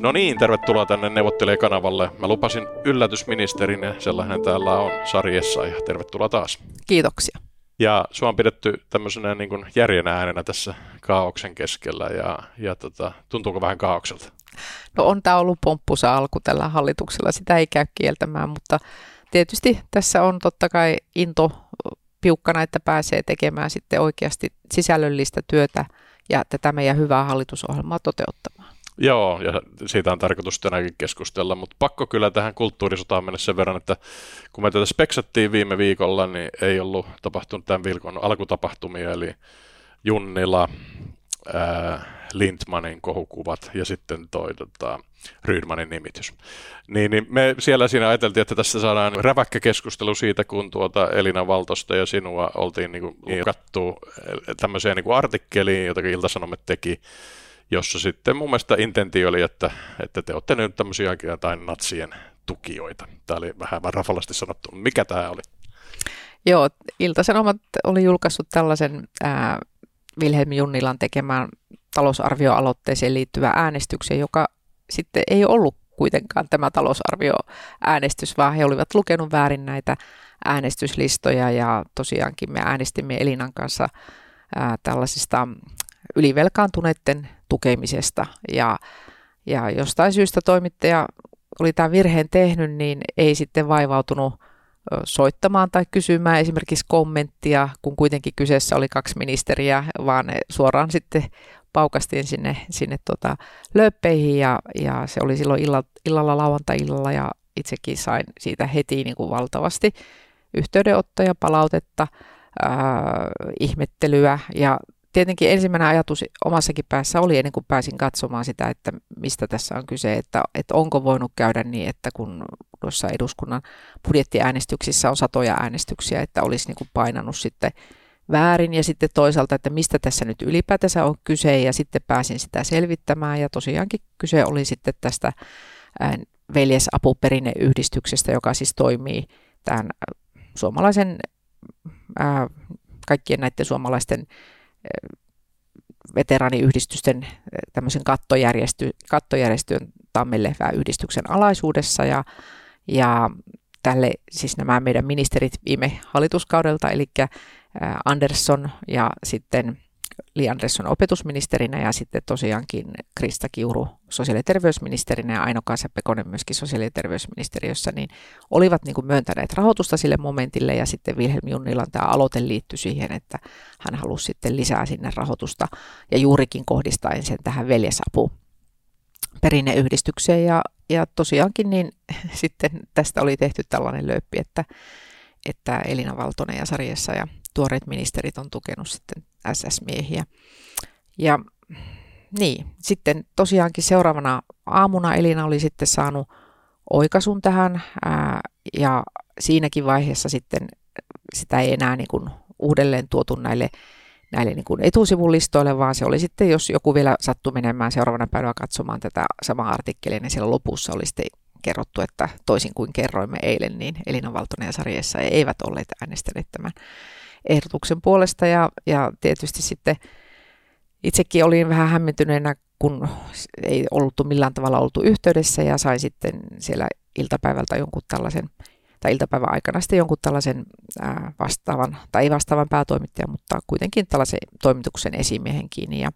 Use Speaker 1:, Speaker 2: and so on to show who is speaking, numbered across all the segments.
Speaker 1: No niin, tervetuloa tänne neuvottelijakanavalle. Mä lupasin yllätysministerin ja sellainen täällä on sarjessa ja tervetuloa taas.
Speaker 2: Kiitoksia.
Speaker 1: Ja sua on pidetty tämmöisenä niin kuin järjenä äänenä tässä kaauksen keskellä ja, ja tota, tuntuuko vähän kaaukselta?
Speaker 2: No on tämä ollut pomppusa alku tällä hallituksella, sitä ei käy kieltämään, mutta tietysti tässä on totta kai into piukkana, että pääsee tekemään sitten oikeasti sisällöllistä työtä ja tätä meidän hyvää hallitusohjelmaa toteuttamaan.
Speaker 1: Joo, ja siitä on tarkoitus tänäänkin keskustella, mutta pakko kyllä tähän kulttuurisotaan mennä sen verran, että kun me tätä speksattiin viime viikolla, niin ei ollut tapahtunut tämän viikon alkutapahtumia, eli Junnila, ää, Lindmanin kohukuvat ja sitten toi tota, Rydmanin nimitys. Niin, niin me siellä siinä ajateltiin, että tässä saadaan räväkkä keskustelu siitä, kun tuota Elina Valtosta ja sinua oltiin niin kuin, kattu tämmöiseen niin artikkeliin, jota Ilta-Sanomat teki, jossa sitten mun mielestä intentio oli, että, että te olette nyt tämmöisiä jotain natsien tukijoita. Tämä oli vähän rafalasti sanottu. Mikä tämä oli?
Speaker 2: Joo, Ilta-Sanomat oli julkaissut tällaisen ää, Vilhelm Junnilan tekemään talousarvioaloitteeseen liittyvä äänestyksen, joka sitten ei ollut kuitenkaan tämä talousarvioäänestys, vaan he olivat lukenut väärin näitä äänestyslistoja ja tosiaankin me äänestimme Elinan kanssa ää, tällaisista ylivelkaantuneiden tukemisesta. Ja, ja jostain syystä toimittaja oli tämän virheen tehnyt, niin ei sitten vaivautunut soittamaan tai kysymään esimerkiksi kommenttia, kun kuitenkin kyseessä oli kaksi ministeriä, vaan suoraan sitten paukastiin sinne, sinne tota lööppeihin ja, ja se oli silloin illalla, illalla lauantai-illalla ja itsekin sain siitä heti niin kuin valtavasti yhteydenottoja, palautetta, ää, ihmettelyä ja tietenkin ensimmäinen ajatus omassakin päässä oli ennen kuin pääsin katsomaan sitä, että mistä tässä on kyse, että, että onko voinut käydä niin, että kun tuossa eduskunnan budjettiäänestyksissä on satoja äänestyksiä, että olisi niin kuin painanut sitten väärin ja sitten toisaalta, että mistä tässä nyt ylipäätänsä on kyse ja sitten pääsin sitä selvittämään ja tosiaankin kyse oli sitten tästä veljesapuperinneyhdistyksestä, joka siis toimii tämän suomalaisen, kaikkien näiden suomalaisten veteraaniyhdistysten tämmöisen kattojärjestö, kattojärjestön Tammelehvää yhdistyksen alaisuudessa ja, ja tälle siis nämä meidän ministerit viime hallituskaudelta, eli Andersson ja sitten Li Andersson opetusministerinä ja sitten tosiaankin Krista Kiuru sosiaali- ja terveysministerinä ja Aino-Kaisa Pekonen myöskin sosiaali- ja terveysministeriössä, niin olivat niin kuin myöntäneet rahoitusta sille momentille ja sitten Wilhelm Junnilan tämä aloite liittyi siihen, että hän halusi sitten lisää sinne rahoitusta ja juurikin kohdistaen sen tähän veljesapuun perinneyhdistykseen. Ja, ja tosiaankin niin sitten tästä oli tehty tällainen löyppi, että, että Elina Valtonen ja Sarjessa ja tuoreet ministerit on tukenut sitten SS-miehiä. Ja niin, sitten tosiaankin seuraavana aamuna Elina oli sitten saanut oikaisun tähän ää, ja siinäkin vaiheessa sitten sitä ei enää niin kuin uudelleen tuotu näille, näille niin kuin etusivun listoille, vaan se oli sitten, jos joku vielä sattui menemään seuraavana päivänä katsomaan tätä samaa artikkelia, niin siellä lopussa oli sitten kerrottu, että toisin kuin kerroimme eilen, niin Elina Valtonen ja Sarjessa eivät olleet äänestäneet tämän ehdotuksen puolesta ja, ja tietysti sitten itsekin olin vähän hämmentyneenä, kun ei ollut millään tavalla oltu yhteydessä ja sain sitten siellä iltapäivältä jonkun tällaisen tai iltapäivän aikana sitten jonkun tällaisen vastaavan, tai ei vastaavan päätoimittajan, mutta kuitenkin tällaisen toimituksen esimiehen kiinni. Ja,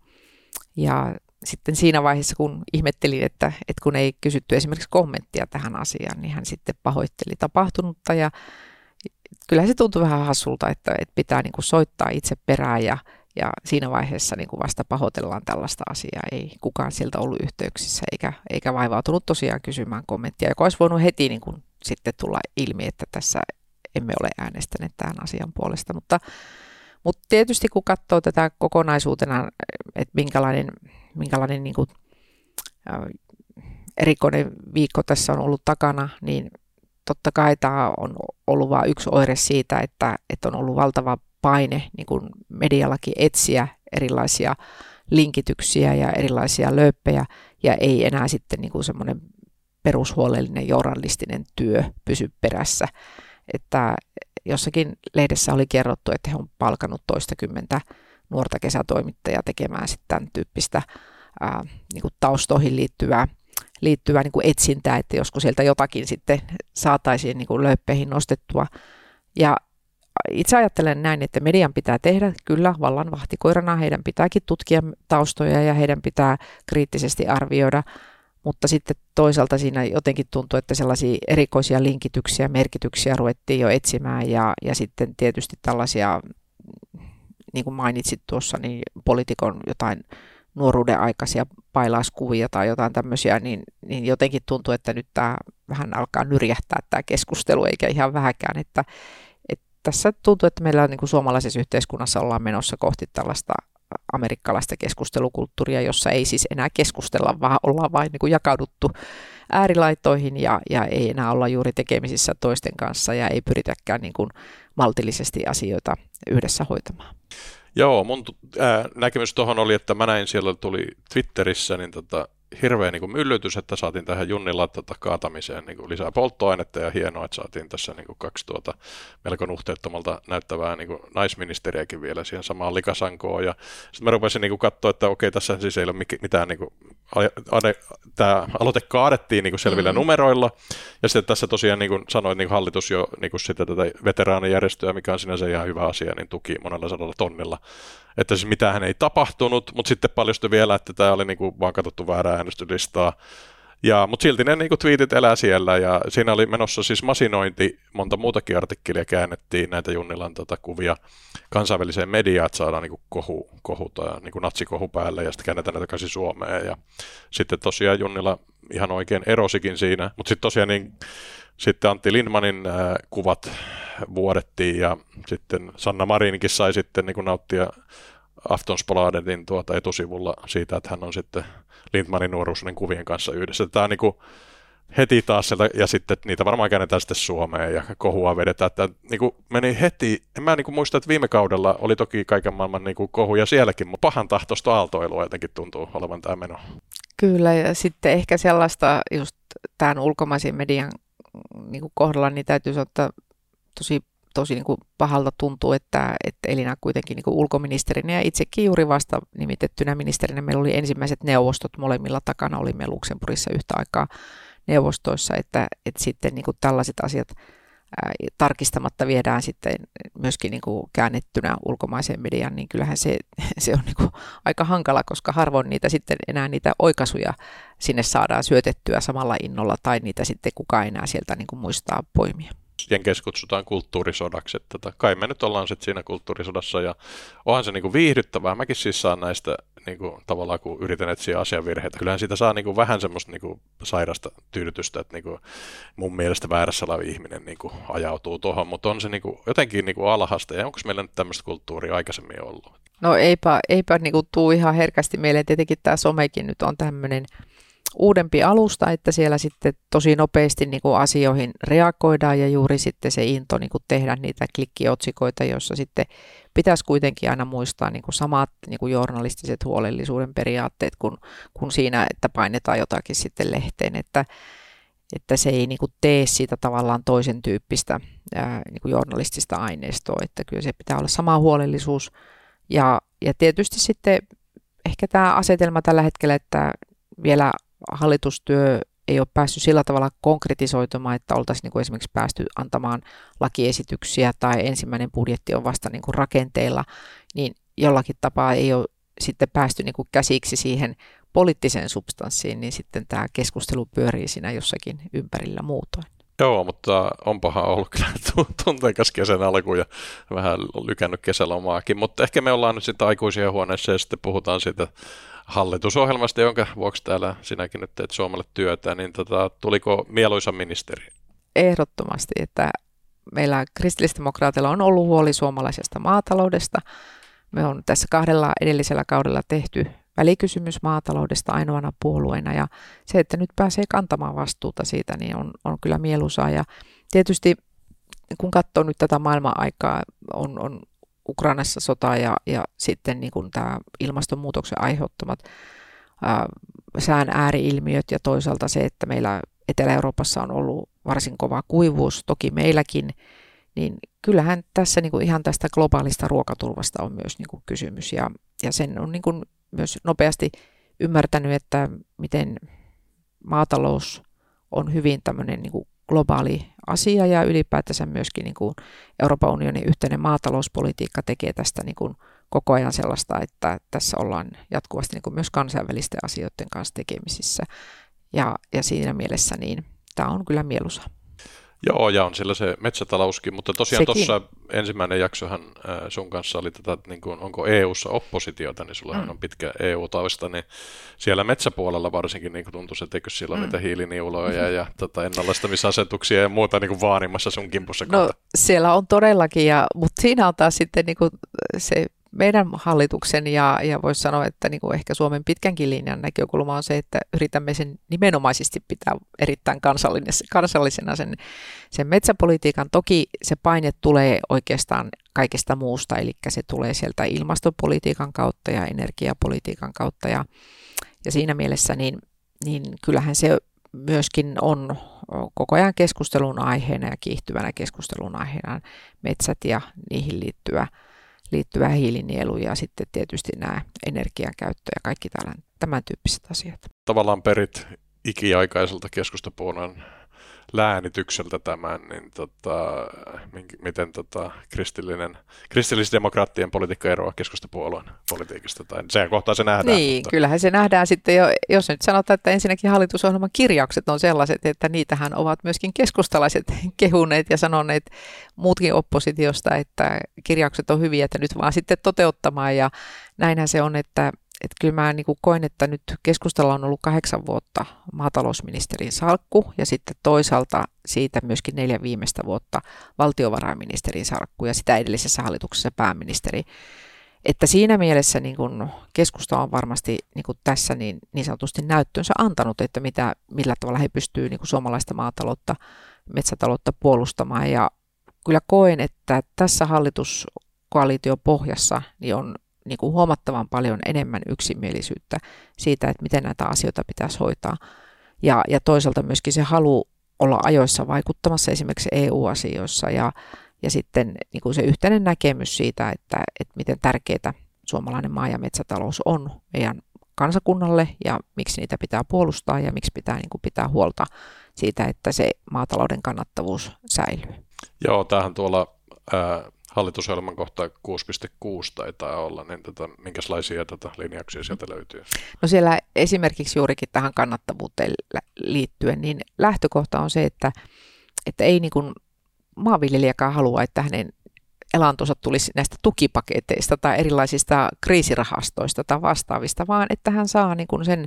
Speaker 2: ja sitten siinä vaiheessa, kun ihmettelin, että, että kun ei kysytty esimerkiksi kommenttia tähän asiaan, niin hän sitten pahoitteli tapahtunutta ja kyllä se tuntui vähän hassulta, että, että pitää niin kuin soittaa itse perään ja, ja siinä vaiheessa niin kuin vasta pahoitellaan tällaista asiaa. Ei kukaan sieltä ollut yhteyksissä eikä, eikä vaivautunut tosiaan kysymään kommenttia, joka olisi voinut heti niin kuin sitten tulla ilmi, että tässä emme ole äänestäneet tämän asian puolesta. Mutta, mutta tietysti kun katsoo tätä kokonaisuutena, että minkälainen, minkälainen niin kuin, erikoinen viikko tässä on ollut takana, niin totta kai tämä on ollut vain yksi oire siitä, että, että on ollut valtava paine niin kuin mediallakin etsiä erilaisia linkityksiä ja erilaisia lööppejä, ja ei enää sitten niin kuin semmoinen perushuolellinen journalistinen työ pysy perässä. Että jossakin lehdessä oli kerrottu, että he on palkanut toistakymmentä nuorta kesätoimittajaa tekemään sitten tämän tyyppistä ää, niin kuin taustoihin liittyvää liittyvää niin kuin etsintää, että joskus sieltä jotakin sitten saataisiin niin kuin lööppeihin nostettua. Ja itse ajattelen näin, että median pitää tehdä kyllä vallan vahtikoirana, heidän pitääkin tutkia taustoja ja heidän pitää kriittisesti arvioida, mutta sitten toisaalta siinä jotenkin tuntuu, että sellaisia erikoisia linkityksiä, merkityksiä ruvettiin jo etsimään. Ja, ja sitten tietysti tällaisia, niin kuin mainitsit tuossa, niin poliitikon jotain nuoruuden aikaisia pailauskuvia tai jotain tämmöisiä, niin, niin jotenkin tuntuu, että nyt tämä vähän alkaa nyrjähtää tämä keskustelu, eikä ihan vähäkään, että, että tässä tuntuu, että meillä niin kuin suomalaisessa yhteiskunnassa ollaan menossa kohti tällaista amerikkalaista keskustelukulttuuria, jossa ei siis enää keskustella, vaan ollaan vain niin kuin jakauduttu äärilaitoihin ja, ja ei enää olla juuri tekemisissä toisten kanssa ja ei pyritäkään niin kuin maltillisesti asioita yhdessä hoitamaan.
Speaker 1: Joo, mun ää, näkemys tuohon oli, että mä näin siellä tuli Twitterissä niin tota, hirveä niin kuin myllytys, että saatiin tähän Junnilla tota, kaatamiseen niin kuin lisää polttoainetta ja hienoa, että saatiin tässä niin kuin kaksi tuota, melko nuhteettomalta näyttävää niin kuin naisministeriäkin vielä siihen samaan likasankoon. Ja sitten mä rupesin niin kuin katsoa, että okei, tässä siis ei ole mitään, niin kuin, tämä aloite kaadettiin niin kuin selvillä mm-hmm. numeroilla. Ja sitten tässä tosiaan niin kuin sanoin, niin kuin hallitus jo niin kuin sitä tätä veteraanijärjestöä, mikä on sinänsä ihan hyvä asia, niin tuki monella sadalla tonnilla että siis mitään ei tapahtunut, mutta sitten paljastui vielä, että tämä oli niinku vaan katsottu väärää äänestyslistaa. Ja, mutta silti ne niinku twiitit elää siellä ja siinä oli menossa siis masinointi, monta muutakin artikkelia käännettiin näitä Junnilan tota, kuvia kansainväliseen mediaan, että saadaan niinku kohu, kohu tai niinku natsikohu päälle ja sitten käännetään näitä takaisin Suomeen. Ja sitten tosiaan Junnila ihan oikein erosikin siinä, mutta sitten tosiaan niin, sitten Antti Lindmanin äh, kuvat vuodettiin ja sitten Sanna Marinkin sai sitten niin nauttia Aftonspoladetin tuota etusivulla siitä, että hän on sitten Lindmanin nuoruuden kuvien kanssa yhdessä. Tämä on niin kuin heti taas sieltä, ja sitten niitä varmaan käännetään sitten Suomeen ja kohua vedetään. Että niin kuin meni heti, en mä niin kuin muista, että viime kaudella oli toki kaiken maailman niin kuin kohuja sielläkin, mutta pahan tahtoista aaltoilua jotenkin tuntuu olevan tämä meno.
Speaker 2: Kyllä, ja sitten ehkä sellaista just tämän ulkomaisen median niin kuin kohdalla, niin täytyy että tosi, tosi niin kuin pahalta tuntuu, että, että Elina kuitenkin niin kuin ulkoministerinä ja itsekin juuri vasta nimitettynä ministerinä meillä oli ensimmäiset neuvostot molemmilla takana, olimme Luxemburgissa yhtä aikaa neuvostoissa, että, että sitten niin kuin tällaiset asiat ää, tarkistamatta viedään sitten myöskin niin kuin käännettynä ulkomaiseen mediaan, niin kyllähän se, se on niin kuin aika hankala, koska harvoin niitä sitten enää niitä oikaisuja sinne saadaan syötettyä samalla innolla tai niitä sitten kukaan enää sieltä niin kuin muistaa poimia.
Speaker 1: Jenkeissä kutsutaan kulttuurisodaksi. Että tota, kai me nyt ollaan sitten siinä kulttuurisodassa ja onhan se niinku viihdyttävää. Mäkin siis saan näistä niinku, tavallaan, kun yritän etsiä asiavirheitä. Kyllähän siitä saa niinku, vähän semmoista niinku, sairasta tyydytystä, että niinku, mun mielestä väärässä oleva ihminen niinku, ajautuu tuohon, mutta on se niinku, jotenkin niinku, alhasta ja onko meillä nyt tämmöistä kulttuuria aikaisemmin ollut?
Speaker 2: No eipä, eipä niinku, tuu ihan herkästi meille. Tietenkin tämä somekin nyt on tämmöinen uudempi alusta, että siellä sitten tosi nopeasti niin kuin asioihin reagoidaan ja juuri sitten se into niin kuin tehdä niitä klikkiotsikoita, joissa sitten pitäisi kuitenkin aina muistaa niin kuin samat niin kuin journalistiset huolellisuuden periaatteet kuin, kuin siinä, että painetaan jotakin sitten lehteen, että, että se ei niin kuin tee siitä tavallaan toisen tyyppistä ää, niin kuin journalistista aineistoa, että kyllä se pitää olla sama huolellisuus. Ja, ja tietysti sitten ehkä tämä asetelma tällä hetkellä, että vielä hallitustyö ei ole päässyt sillä tavalla konkretisoitumaan, että oltaisiin niin kuin esimerkiksi päästy antamaan lakiesityksiä tai ensimmäinen budjetti on vasta niin kuin rakenteilla, niin jollakin tapaa ei ole sitten päästy niin kuin käsiksi siihen poliittiseen substanssiin, niin sitten tämä keskustelu pyörii siinä jossakin ympärillä muutoin.
Speaker 1: Joo, mutta onpahan ollut kyllä tunteikas kesän alku ja vähän lykännyt kesälomaakin, mutta ehkä me ollaan nyt sitten aikuisia huoneessa ja sitten puhutaan siitä hallitusohjelmasta, jonka vuoksi täällä sinäkin nyt teet Suomelle työtä, niin tota, tuliko mieluisa ministeri?
Speaker 2: Ehdottomasti, että meillä kristillisdemokraatilla on ollut huoli suomalaisesta maataloudesta. Me on tässä kahdella edellisellä kaudella tehty välikysymys maataloudesta ainoana puolueena. Ja se, että nyt pääsee kantamaan vastuuta siitä, niin on, on kyllä mieluisaa. Ja tietysti kun katsoo nyt tätä maailman-aikaa, on, on Ukrainassa sota ja, ja sitten niin kuin tämä ilmastonmuutoksen aiheuttamat ää, sään ääriilmiöt ja toisaalta se, että meillä Etelä-Euroopassa on ollut varsin kova kuivuus, toki meilläkin, niin kyllähän tässä niin kuin ihan tästä globaalista ruokaturvasta on myös niin kuin kysymys. Ja, ja sen on niin kuin myös nopeasti ymmärtänyt, että miten maatalous on hyvin tämmöinen niin kuin globaali asia ja ylipäätänsä myöskin niin kuin Euroopan unionin yhteinen maatalouspolitiikka tekee tästä niin kuin koko ajan sellaista, että tässä ollaan jatkuvasti niin kuin myös kansainvälisten asioiden kanssa tekemisissä. Ja, ja siinä mielessä niin tämä on kyllä mieluisa.
Speaker 1: Joo, ja on sillä se metsätalouskin, mutta tosiaan tuossa ensimmäinen jaksohan sun kanssa oli tätä, niin kuin, onko EU-ssa oppositiota, niin sulla mm. on pitkä EU-tausta, niin siellä metsäpuolella varsinkin niin tuntuu, että eikö siellä mm. niitä hiiliniuloja mm-hmm. ja tota, ennallistamisasetuksia ja muuta niin kuin vaanimassa sun kimpussa.
Speaker 2: No kohta. siellä on todellakin, ja, mutta siinä on taas sitten niin kuin se meidän hallituksen ja, ja voisi sanoa, että niin kuin ehkä Suomen pitkänkin linjan näkökulma on se, että yritämme sen nimenomaisesti pitää erittäin kansallisena sen, sen metsäpolitiikan. Toki se paine tulee oikeastaan kaikesta muusta, eli se tulee sieltä ilmastopolitiikan kautta ja energiapolitiikan kautta ja, ja siinä mielessä niin, niin kyllähän se myöskin on koko ajan keskustelun aiheena ja kiihtyvänä keskustelun aiheena metsät ja niihin liittyvä liittyvä hiilinielu ja sitten tietysti nämä energiankäyttö ja kaikki tämän tyyppiset asiat.
Speaker 1: Tavallaan perit ikiaikaiselta keskustapuolueen läänitykseltä tämän, niin tota, miten tota, kristillinen, kristillisdemokraattien politiikka eroaa keskustapuolueen politiikasta, tai sehän kohtaa se nähdään.
Speaker 2: Niin, mutta... kyllähän se nähdään sitten jo, jos nyt sanotaan, että ensinnäkin hallitusohjelman kirjaukset on sellaiset, että niitähän ovat myöskin keskustalaiset kehuneet ja sanoneet muutkin oppositiosta, että kirjaukset on hyviä, että nyt vaan sitten toteuttamaan, ja näinhän se on, että että kyllä mä niin koen, että nyt keskustella on ollut kahdeksan vuotta maatalousministerin salkku ja sitten toisaalta siitä myöskin neljä viimeistä vuotta valtiovarainministerin salkku ja sitä edellisessä hallituksessa pääministeri. Että siinä mielessä niin kuin keskusta on varmasti niin kuin tässä niin, niin sanotusti näyttönsä antanut, että mitä, millä tavalla he pystyvät niin suomalaista maataloutta, metsätaloutta puolustamaan. Ja kyllä koen, että tässä hallituskoalitiopohjassa niin on niin kuin huomattavan paljon enemmän yksimielisyyttä siitä, että miten näitä asioita pitäisi hoitaa. Ja, ja toisaalta myöskin se halu olla ajoissa vaikuttamassa esimerkiksi EU-asioissa ja, ja sitten niin kuin se yhteinen näkemys siitä, että, että miten tärkeää suomalainen maa- ja metsätalous on meidän kansakunnalle ja miksi niitä pitää puolustaa ja miksi pitää niin kuin pitää huolta siitä, että se maatalouden kannattavuus säilyy.
Speaker 1: Joo, tämähän tuolla ää, hallitusohjelman kohta 6.6 taitaa olla, niin tota, minkälaisia tota, linjauksia sieltä löytyy?
Speaker 2: No siellä esimerkiksi juurikin tähän kannattavuuteen liittyen, niin lähtökohta on se, että, että ei niin kuin maanviljelijäkään halua, että hänen elantonsa tulisi näistä tukipaketeista tai erilaisista kriisirahastoista tai vastaavista, vaan että hän saa niin kuin sen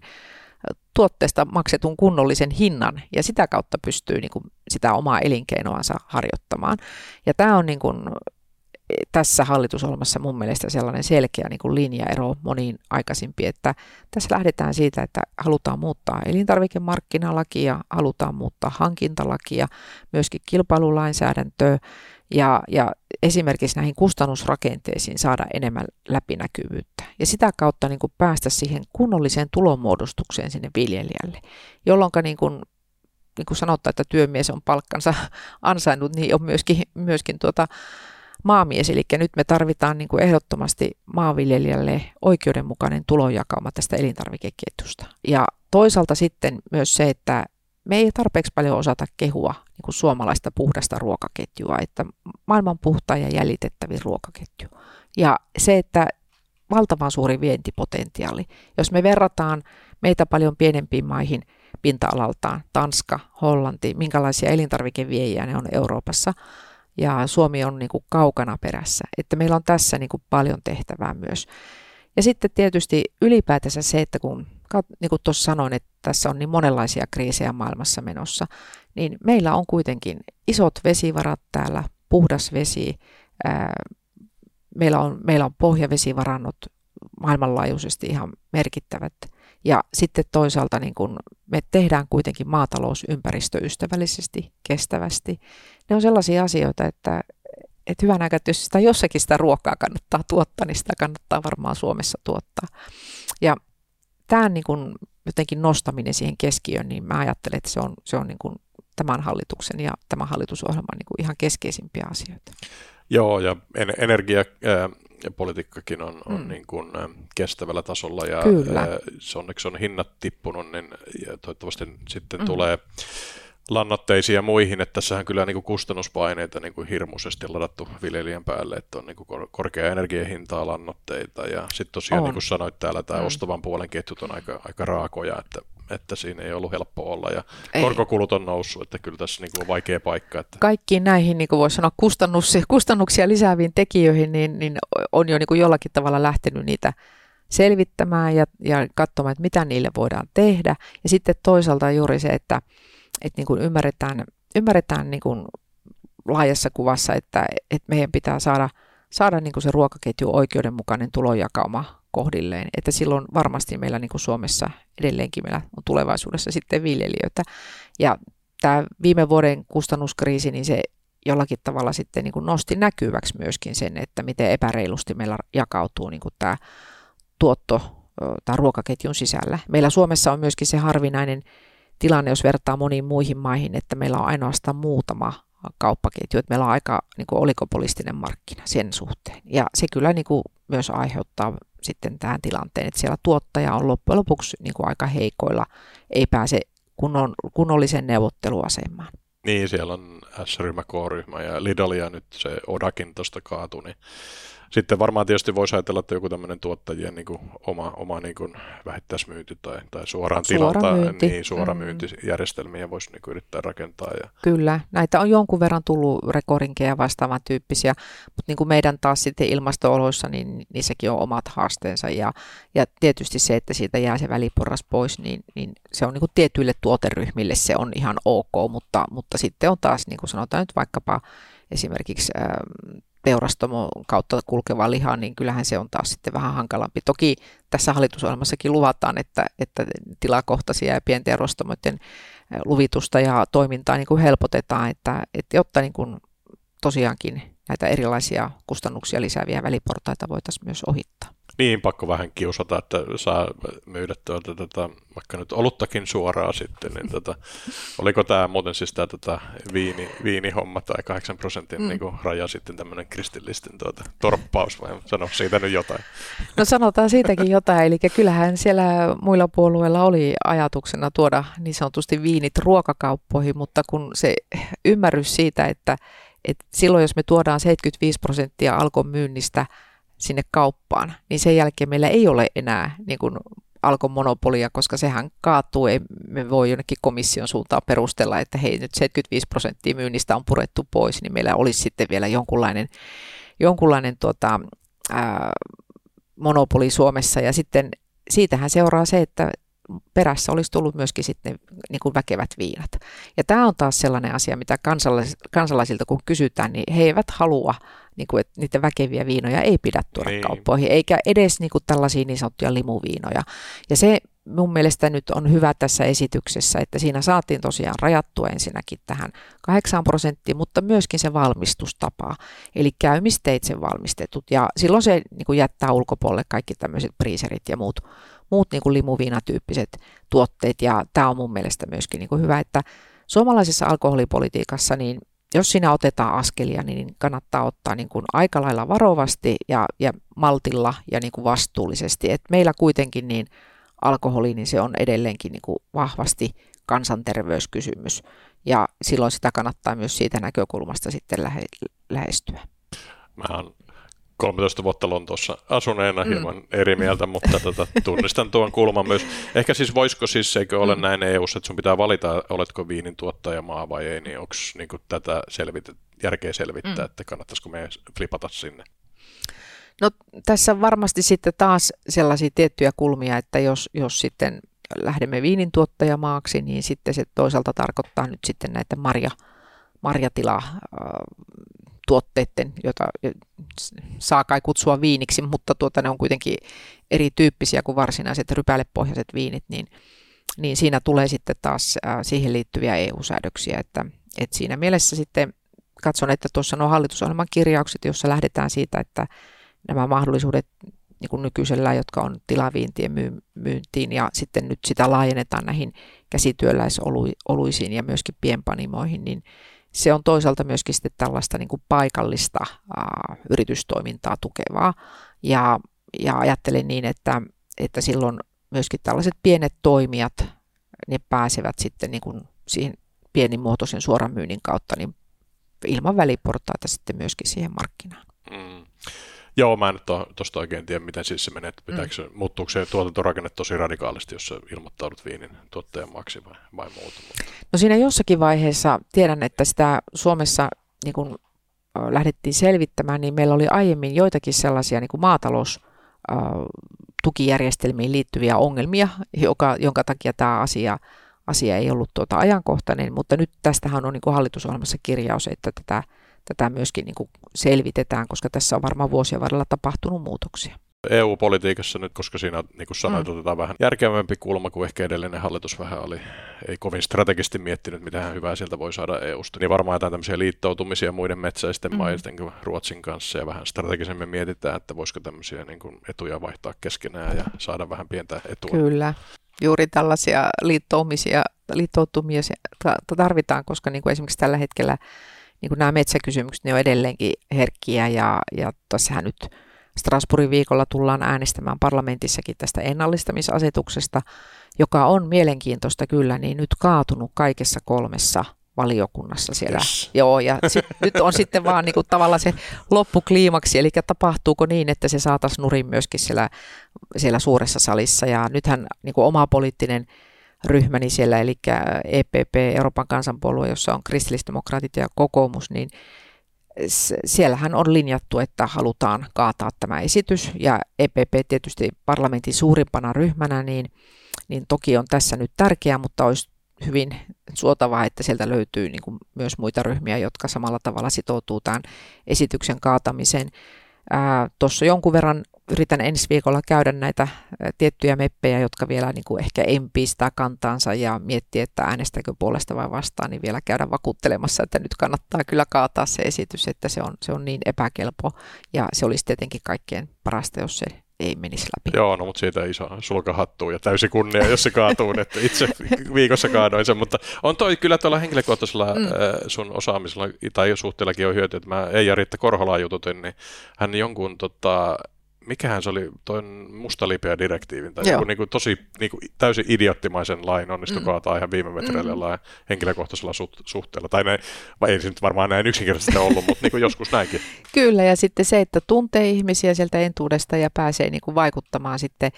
Speaker 2: tuotteesta maksetun kunnollisen hinnan ja sitä kautta pystyy niin kuin sitä omaa elinkeinoansa harjoittamaan. Ja tämä on niin kuin tässä hallitusohjelmassa mun mielestä sellainen selkeä niin kuin linjaero moniin aikaisempiin, että tässä lähdetään siitä, että halutaan muuttaa elintarvikemarkkinalakia, halutaan muuttaa hankintalakia, myöskin kilpailulainsäädäntöä ja, ja esimerkiksi näihin kustannusrakenteisiin saada enemmän läpinäkyvyyttä. Ja sitä kautta niin kuin päästä siihen kunnolliseen tulonmuodostukseen sinne viljelijälle, jolloin niin kuin niin kuin sanotaan, että työmies on palkkansa ansainnut, niin on myöskin, myöskin tuota, maamies, eli nyt me tarvitaan niin kuin ehdottomasti maanviljelijälle oikeudenmukainen tulonjakauma tästä elintarvikeketjusta. Ja toisaalta sitten myös se, että me ei tarpeeksi paljon osata kehua niin kuin suomalaista puhdasta ruokaketjua, että maailman puhtain ja jäljitettävin ruokaketju. Ja se, että valtavan suuri vientipotentiaali. Jos me verrataan meitä paljon pienempiin maihin pinta-alaltaan, Tanska, Hollanti, minkälaisia elintarvikeviejiä ne on Euroopassa, ja Suomi on niin kuin kaukana perässä. Että meillä on tässä niin kuin paljon tehtävää myös. Ja sitten tietysti ylipäätänsä se, että kun niin kuin tuossa sanoin, että tässä on niin monenlaisia kriisejä maailmassa menossa, niin meillä on kuitenkin isot vesivarat täällä, puhdas vesi, ää, meillä, on, meillä on pohjavesivarannot maailmanlaajuisesti ihan merkittävät. Ja sitten toisaalta niin kun me tehdään kuitenkin maatalous ympäristöystävällisesti, kestävästi. Ne on sellaisia asioita, että, että hyvän aikaa, että jos sitä jossakin sitä ruokaa kannattaa tuottaa, niin sitä kannattaa varmaan Suomessa tuottaa. Ja tämän niin kun jotenkin nostaminen siihen keskiöön, niin mä ajattelen, että se on, se on niin kun tämän hallituksen ja tämän hallitusohjelman niin ihan keskeisimpiä asioita.
Speaker 1: Joo, ja energia, politiikkakin on, on mm. niin kuin kestävällä tasolla ja
Speaker 2: Kyllä.
Speaker 1: se onneksi on hinnat tippunut, niin ja toivottavasti sitten mm. tulee lannoitteisiin ja muihin, että tässähän kyllä niin kuin kustannuspaineita niin kuin hirmuisesti ladattu viljelijän päälle, että on niin kuin korkea energiahintaa lannoitteita ja sitten tosiaan on. niin kuin sanoit täällä, tämä mm. ostavan puolen ketjut on aika, aika raakoja, että, että siinä ei ollut helppo olla ja ei. korkokulut on noussut, että kyllä tässä niin kuin on vaikea paikka. Että...
Speaker 2: Kaikkiin näihin, niin kuin voisi sanoa, kustannuksia, kustannuksia lisääviin tekijöihin, niin, niin on jo niin kuin jollakin tavalla lähtenyt niitä selvittämään ja, ja katsomaan, että mitä niille voidaan tehdä. Ja sitten toisaalta juuri se, että, että niin kuin ymmärretään, ymmärretään niin kuin laajassa kuvassa, että, että meidän pitää saada, saada niin kuin se ruokaketju oikeudenmukainen tulojakauma kohdilleen, että silloin varmasti meillä niin kuin Suomessa edelleenkin meillä on tulevaisuudessa sitten viljelijöitä. Ja tämä viime vuoden kustannuskriisi, niin se jollakin tavalla sitten niin kuin nosti näkyväksi myöskin sen, että miten epäreilusti meillä jakautuu niin kuin tämä tuotto tai ruokaketjun sisällä. Meillä Suomessa on myöskin se harvinainen tilanne, jos vertaa moniin muihin maihin, että meillä on ainoastaan muutama kauppaketju, että meillä on aika niin kuin markkina sen suhteen. Ja se kyllä niin kuin myös aiheuttaa sitten tähän tilanteen, että siellä tuottaja on loppujen lopuksi niin kuin aika heikoilla, ei pääse kunnon, kunnollisen neuvotteluasemaan.
Speaker 1: Niin, siellä on S-ryhmä, K-ryhmä ja Lidl ja nyt se Odakin tuosta kaatui, niin sitten varmaan tietysti voisi ajatella, että joku tämmöinen tuottajien niin kuin oma, oma niin kuin vähittäismyynti tai, tai suoraan suora tilalta myynti. niin suora mm. myyntijärjestelmiä voisi niin kuin yrittää rakentaa. Ja...
Speaker 2: Kyllä, näitä on jonkun verran tullut rekorinkeja vastaavan tyyppisiä, mutta niin kuin meidän taas sitten ilmastooloissa, niin niissäkin on omat haasteensa ja, ja tietysti se, että siitä jää se väliporras pois, niin, niin se on niin kuin tietyille tuoteryhmille se on ihan ok, mutta, mutta sitten on taas, niin kuin sanotaan nyt vaikkapa esimerkiksi teurastamon kautta kulkeva liha, niin kyllähän se on taas sitten vähän hankalampi. Toki tässä hallitusohjelmassakin luvataan, että, että tilakohtaisia ja pienten teurastamoiden luvitusta ja toimintaa niin kuin helpotetaan, että, että jotta niin kuin tosiaankin näitä erilaisia kustannuksia lisääviä väliportaita voitaisiin myös ohittaa.
Speaker 1: Niin, pakko vähän kiusata, että saa myydä tuota, tota, vaikka nyt oluttakin suoraan sitten. Niin, tota, oliko tämä muuten siis tämä tota, viini, viinihomma tai 8 prosentin mm. niin kuin, raja sitten tämmöinen kristillisten tuota, torppaus vai sano siitä nyt jotain?
Speaker 2: No sanotaan siitäkin jotain, eli kyllähän siellä muilla puolueilla oli ajatuksena tuoda niin sanotusti viinit ruokakauppoihin, mutta kun se ymmärrys siitä, että, että silloin jos me tuodaan 75 prosenttia alkon myynnistä – sinne kauppaan, niin sen jälkeen meillä ei ole enää niin kuin alkon monopolia, koska sehän kaatuu, ei me voi jonnekin komission suuntaan perustella, että hei nyt 75 prosenttia myynnistä on purettu pois, niin meillä olisi sitten vielä jonkunlainen, jonkunlainen tuota, ää, monopoli Suomessa ja sitten siitähän seuraa se, että perässä olisi tullut myöskin sitten niin kuin väkevät viinat. Ja tämä on taas sellainen asia, mitä kansalaisilta kun kysytään, niin he eivät halua niin kuin, että niitä väkeviä viinoja ei pidä tuoda niin. kauppoihin, eikä edes niin kuin tällaisia niin sanottuja limuviinoja. Ja se mun mielestä nyt on hyvä tässä esityksessä, että siinä saatiin tosiaan rajattua ensinnäkin tähän 8 prosenttiin, mutta myöskin se valmistustapa, eli käymisteitse valmistetut. Ja silloin se niin kuin jättää ulkopuolelle kaikki tämmöiset priiserit ja muut, muut niin kuin limuviinatyyppiset tuotteet. Ja tämä on mun mielestä myöskin niin kuin hyvä, että suomalaisessa alkoholipolitiikassa niin jos sinä otetaan askelia, niin kannattaa ottaa niin kuin aika lailla varovasti ja, ja maltilla ja niin kuin vastuullisesti. Et meillä kuitenkin niin alkoholi, niin se on edelleenkin niin kuin vahvasti kansanterveyskysymys ja silloin sitä kannattaa myös siitä näkökulmasta sitten lähe, lähestyä.
Speaker 1: Mä oon 13 vuotta Lontoossa asuneena mm. hieman eri mieltä, mutta tota, tunnistan tuon kulman myös. Ehkä siis voisiko siis, eikö ole mm. näin eu että sun pitää valita, oletko viinin tuottajamaa vai ei, niin onko niin tätä selvitä, järkeä selvittää, mm. että kannattaisiko me flipata sinne?
Speaker 2: No tässä varmasti sitten taas sellaisia tiettyjä kulmia, että jos, jos sitten lähdemme viinin tuottajamaaksi, niin sitten se toisaalta tarkoittaa nyt sitten näitä marja, marjatila tuotteiden, joita saa kai kutsua viiniksi, mutta tuota, ne on kuitenkin erityyppisiä kuin varsinaiset rypälepohjaiset viinit, niin, niin siinä tulee sitten taas äh, siihen liittyviä EU-säädöksiä, että, että siinä mielessä sitten katson, että tuossa nuo hallitusohjelman kirjaukset, jossa lähdetään siitä, että nämä mahdollisuudet niin kuin nykyisellä, jotka on tilaviintien myyntiin ja sitten nyt sitä laajennetaan näihin käsityöläisoluisiin ja myöskin pienpanimoihin, niin se on toisaalta myöskin sitten tällaista niin kuin paikallista ää, yritystoimintaa tukevaa. Ja, ja ajattelen niin, että, että silloin myöskin tällaiset pienet toimijat, ne pääsevät sitten niin kuin siihen pienimuotoisen suoran myynnin kautta niin ilman väliportaita sitten myöskin siihen markkinaan. Mm.
Speaker 1: Joo, mä en nyt tuosta oikein tiedä, miten siis se menee, että pitääkö se, mm. muuttuuko se tuotantorakenne tosi radikaalisti, jos sä ilmoittaudut viinin tuottajan maksi vai, vai muuta. Mutta...
Speaker 2: No siinä jossakin vaiheessa tiedän, että sitä Suomessa niin kun lähdettiin selvittämään, niin meillä oli aiemmin joitakin sellaisia niin kuin maatalous tukijärjestelmiin liittyviä ongelmia, joka, jonka takia tämä asia, asia ei ollut tuota ajankohtainen, mutta nyt tästähän on niin kuin hallitusohjelmassa kirjaus, että tätä tätä myöskin niin kuin selvitetään, koska tässä on varmaan vuosien varrella tapahtunut muutoksia.
Speaker 1: EU-politiikassa nyt, koska siinä, niin kuin sanoit, mm. otetaan vähän järkevämpi kulma kuin ehkä edellinen hallitus vähän oli, ei kovin strategisesti miettinyt, mitä hyvää sieltä voi saada EUsta. Niin varmaan jotain tämmöisiä liittoutumisia muiden metsäisten mm. maiden kuin Ruotsin kanssa ja vähän strategisemmin mietitään, että voisiko tämmöisiä niin kuin etuja vaihtaa keskenään ja saada vähän pientä etua.
Speaker 2: Kyllä, juuri tällaisia liittoumisia, liittoutumia tarvitaan, koska niin kuin esimerkiksi tällä hetkellä niin kuin nämä metsäkysymykset, ne on edelleenkin herkkiä ja, ja tässähän nyt Strasbourgin viikolla tullaan äänestämään parlamentissakin tästä ennallistamisasetuksesta, joka on mielenkiintoista kyllä, niin nyt kaatunut kaikessa kolmessa valiokunnassa siellä. Yes. Joo, ja sit, nyt on sitten vaan niin kuin tavallaan se loppukliimaksi, eli tapahtuuko niin, että se saataisiin nurin myöskin siellä, siellä suuressa salissa. Ja nythän niin kuin oma poliittinen ryhmäni siellä, eli EPP, Euroopan kansanpuolue, jossa on kristillisdemokraatit ja kokoomus, niin siellähän on linjattu, että halutaan kaataa tämä esitys, ja EPP tietysti parlamentin suurimpana ryhmänä, niin, niin toki on tässä nyt tärkeää, mutta olisi hyvin suotavaa, että sieltä löytyy niin kuin myös muita ryhmiä, jotka samalla tavalla sitoutuu tämän esityksen kaatamiseen. Tuossa jonkun verran yritän ensi viikolla käydä näitä tiettyjä meppejä, jotka vielä niin kuin ehkä empii sitä kantaansa ja miettii, että äänestäkö puolesta vai vastaan, niin vielä käydä vakuuttelemassa, että nyt kannattaa kyllä kaataa se esitys, että se on, se on niin epäkelpo ja se olisi tietenkin kaikkein parasta, jos se ei menisi läpi.
Speaker 1: Joo, no mutta siitä iso sulkahattu ja täysi kunnia, jos se kaatuu, että itse viikossa kaadoin sen, mutta on toi kyllä tuolla henkilökohtaisella mm. sun osaamisella tai suhteellakin on hyöty, että mä Eija Riitta Korholaa jututin, niin hän jonkun tota, mikähän se oli, tuon mustalipeä direktiivin, tai joku niin kuin tosi niin kuin täysin idioottimaisen lain onnistui mm. kaataa ihan viime metreille mm. lain henkilökohtaisella su- suhteella. Tai ne, ei se nyt varmaan näin yksinkertaisesti ollut, mutta niin kuin joskus näinkin.
Speaker 2: Kyllä, ja sitten se, että tuntee ihmisiä sieltä entuudesta ja pääsee niin kuin vaikuttamaan sitten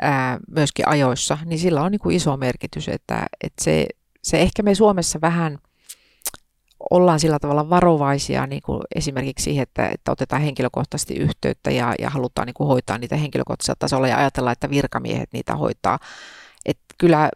Speaker 2: ää, myöskin ajoissa, niin sillä on niin kuin iso merkitys, että, että se, se ehkä me Suomessa vähän – ollaan sillä tavalla varovaisia niin kuin esimerkiksi siihen, että, että otetaan henkilökohtaisesti yhteyttä ja, ja halutaan niin kuin hoitaa niitä henkilökohtaisella tasolla ja ajatella, että virkamiehet niitä hoitaa. Et kyllä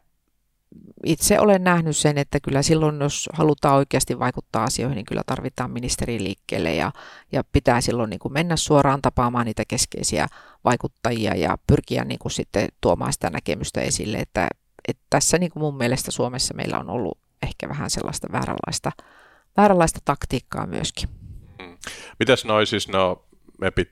Speaker 2: itse olen nähnyt sen, että kyllä silloin, jos halutaan oikeasti vaikuttaa asioihin, niin kyllä tarvitaan ministeri liikkeelle ja, ja pitää silloin niin kuin mennä suoraan tapaamaan niitä keskeisiä vaikuttajia ja pyrkiä niin kuin sitten tuomaan sitä näkemystä esille, että, että tässä niin kuin mun mielestä Suomessa meillä on ollut ehkä vähän sellaista vääränlaista vääränlaista taktiikkaa myöskin.
Speaker 1: Hmm. Mitäs noi siis no MEPit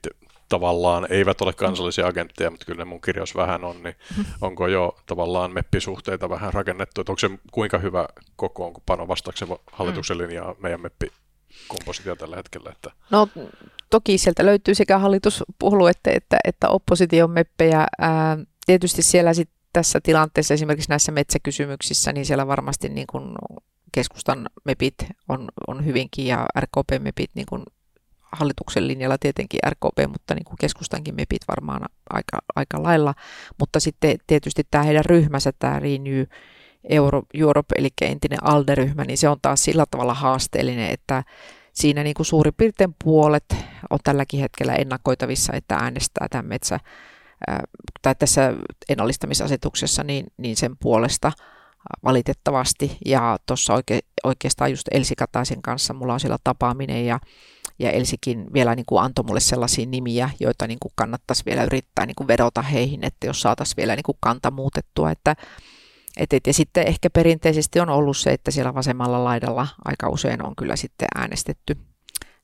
Speaker 1: tavallaan eivät ole kansallisia agentteja, mutta kyllä mun kirjaus vähän on, niin mm-hmm. onko jo tavallaan meppisuhteita vähän rakennettu, että onko se kuinka hyvä pano vastaakseen hallituksen mm. linjaa meidän meppi kompositio tällä hetkellä? Että...
Speaker 2: No toki sieltä löytyy sekä hallituspuolue että, että, että opposition meppejä. Ää, tietysti siellä sit tässä tilanteessa esimerkiksi näissä metsäkysymyksissä, niin siellä varmasti niin kuin keskustan mepit on, on hyvinkin ja RKP-mepit niin kuin hallituksen linjalla tietenkin RKP, mutta niin kuin keskustankin mepit varmaan aika, aika lailla. Mutta sitten tietysti tämä heidän ryhmänsä, tämä Renew Euro, Europe, eli entinen ALDE-ryhmä, niin se on taas sillä tavalla haasteellinen, että siinä niin kuin suurin piirtein puolet on tälläkin hetkellä ennakoitavissa, että äänestää tämän metsä, tai tässä ennallistamisasetuksessa, niin, niin sen puolesta – valitettavasti. Ja tuossa oike, oikeastaan just Elsi Kataisen kanssa mulla on siellä tapaaminen ja, ja Elsikin vielä niin kuin antoi mulle sellaisia nimiä, joita niin kuin kannattaisi vielä yrittää niin kuin vedota heihin, että jos saataisiin vielä niin kuin kanta muutettua. Että, et, et, ja sitten ehkä perinteisesti on ollut se, että siellä vasemmalla laidalla aika usein on kyllä sitten äänestetty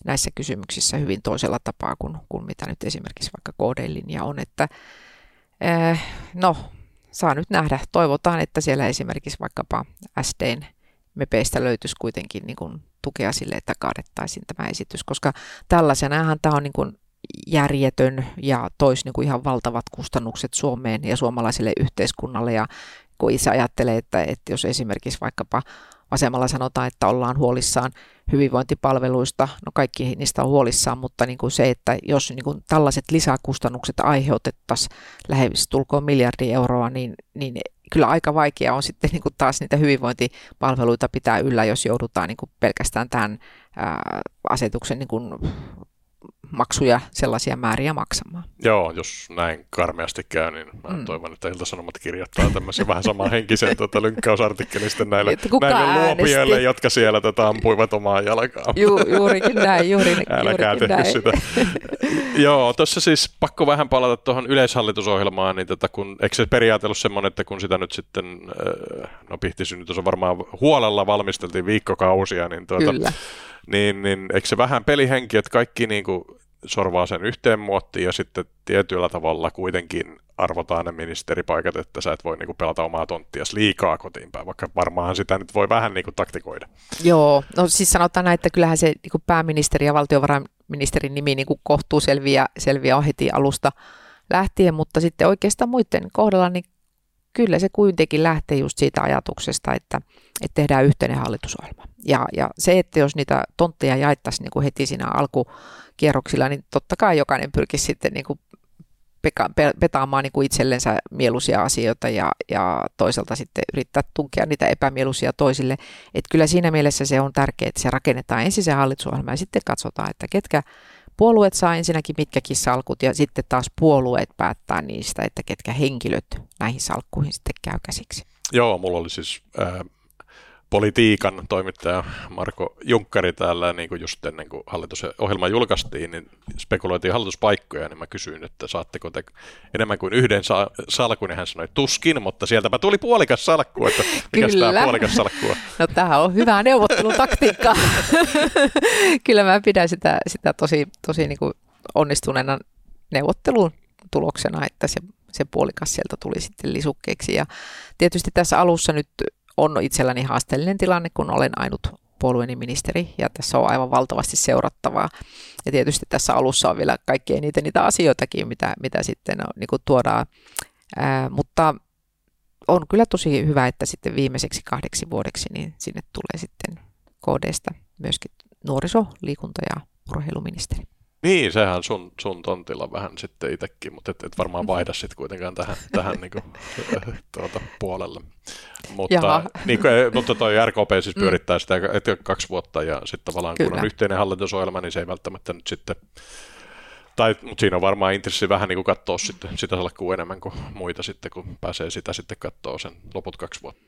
Speaker 2: näissä kysymyksissä hyvin toisella tapaa kuin, kuin mitä nyt esimerkiksi vaikka KD-linja on, että äh, no saa nyt nähdä. Toivotaan, että siellä esimerkiksi vaikkapa SDn mepeistä löytyisi kuitenkin niin kuin tukea sille, että kaadettaisiin tämä esitys, koska tällaisenahan tämä on niin kuin järjetön ja toisi niin kuin ihan valtavat kustannukset Suomeen ja suomalaiselle yhteiskunnalle. Ja kun itse ajattelee, että, että jos esimerkiksi vaikkapa vasemmalla sanotaan, että ollaan huolissaan hyvinvointipalveluista, no kaikki niistä on huolissaan, mutta niin kuin se, että jos niin kuin tällaiset lisäkustannukset aiheutettaisiin lähes tulkoon miljardi euroa, niin, niin kyllä aika vaikea on sitten niin kuin taas niitä hyvinvointipalveluita pitää yllä, jos joudutaan niin kuin pelkästään tämän ää, asetuksen niin kuin maksuja sellaisia määriä maksamaan.
Speaker 1: Joo, jos näin karmeasti käy, niin mä mm. toivon, että Ilta-Sanomat kirjoittaa tämmöisen vähän samanhenkisen tuota, lynkkäysartikkelisten näille, näille luopioille, jotka siellä tätä ampuivat omaa jalkaa.
Speaker 2: Ju, juurikin näin, juuri,
Speaker 1: Älkää
Speaker 2: juurikin näin.
Speaker 1: sitä. Joo, tuossa siis pakko vähän palata tuohon yleishallitusohjelmaan, niin tätä, kun, eikö se periaate ollut semmoinen, että kun sitä nyt sitten, äh, no pihtisynnytys on varmaan huolella valmisteltiin viikkokausia, niin, tuota, Kyllä. niin, niin eikö se vähän pelihenki, että kaikki niin kuin sorvaa sen yhteen muottiin ja sitten tietyllä tavalla kuitenkin arvotaan ne ministeripaikat, että sä et voi niinku pelata omaa tonttia liikaa kotiin päin, vaikka varmaan sitä nyt voi vähän niinku taktikoida.
Speaker 2: Joo, no siis sanotaan näin, että kyllähän se niinku pääministeri ja valtiovarainministerin nimi niinku kohtuu selviä, selviä heti alusta lähtien, mutta sitten oikeastaan muiden kohdalla niin kyllä se kuitenkin lähtee just siitä ajatuksesta, että, että tehdään yhteinen hallitusohjelma. Ja, ja se, että jos niitä tontteja jaettaisiin niin kuin heti siinä alkukierroksilla, niin totta kai jokainen pyrkisi sitten niin kuin peka, petaamaan niin kuin itsellensä mieluisia asioita ja, ja toisaalta sitten yrittää tunkea niitä epämieluisia toisille. Et kyllä siinä mielessä se on tärkeää, että se rakennetaan ensin se hallitusohjelma ja sitten katsotaan, että ketkä puolueet saa ensinnäkin mitkäkin salkut ja sitten taas puolueet päättää niistä, että ketkä henkilöt näihin salkkuihin sitten käy käsiksi.
Speaker 1: Joo, mulla oli siis äh, politiikan toimittaja Marko Junkkari täällä niin kuin just ennen kuin hallitusohjelma julkaistiin, niin spekuloitiin hallituspaikkoja, niin mä kysyin, että saatteko te enemmän kuin yhden sa- salkun, niin hän sanoi tuskin, mutta sieltäpä tuli puolikas salkku, että mikä tämä puolikas salkku on?
Speaker 2: No tämähän on hyvää neuvottelutaktiikkaa. Kyllä mä pidän sitä, sitä tosi, tosi niin kuin onnistuneena neuvottelun tuloksena, että se, se puolikas sieltä tuli sitten lisukkeeksi. Ja tietysti tässä alussa nyt on itselläni haasteellinen tilanne, kun olen ainut puolueeni ministeri ja tässä on aivan valtavasti seurattavaa. Ja tietysti tässä alussa on vielä kaikkein eniten niitä asioitakin, mitä, mitä sitten niin kuin tuodaan. Ää, mutta on kyllä tosi hyvä, että sitten viimeiseksi kahdeksi vuodeksi niin sinne tulee sitten KDstä myöskin nuoriso, liikunta ja urheiluministeri.
Speaker 1: Niin, sehän sun, sun tontilla vähän sitten itsekin, mutta et, et varmaan vaihda sitten kuitenkaan tähän, tähän niinku, tuota, puolelle. Mutta, niin, mutta toi RKP siis mm. pyörittää sitä kaksi vuotta ja sitten tavallaan Kyllä. kun on yhteinen hallitusohjelma, niin se ei välttämättä nyt sitten tai, mutta siinä on varmaan intressi vähän niin kuin katsoa sitten sitä salkkua enemmän kuin muita sitten, kun pääsee sitä sitten katsoa sen loput kaksi vuotta.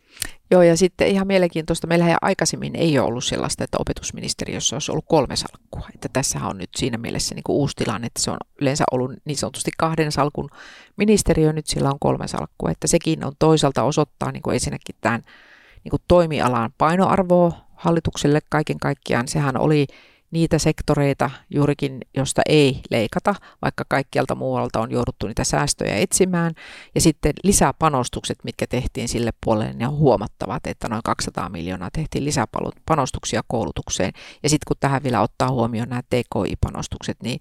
Speaker 2: Joo, ja sitten ihan mielenkiintoista, meillähän aikaisemmin ei ole ollut sellaista, että opetusministeriössä olisi ollut kolme salkkua. Että tässähän on nyt siinä mielessä niin kuin uusi tilanne, että se on yleensä ollut niin sanotusti kahden salkun ministeriö, nyt sillä on kolme salkkua. Että sekin on toisaalta osoittaa niin kuin ensinnäkin tämän niin kuin toimialan painoarvoa hallitukselle kaiken kaikkiaan. Sehän oli niitä sektoreita juurikin, josta ei leikata, vaikka kaikkialta muualta on jouduttu niitä säästöjä etsimään. Ja sitten lisäpanostukset, mitkä tehtiin sille puolelle, ne on huomattavat, että noin 200 miljoonaa tehtiin lisäpanostuksia koulutukseen. Ja sitten kun tähän vielä ottaa huomioon nämä TKI-panostukset, niin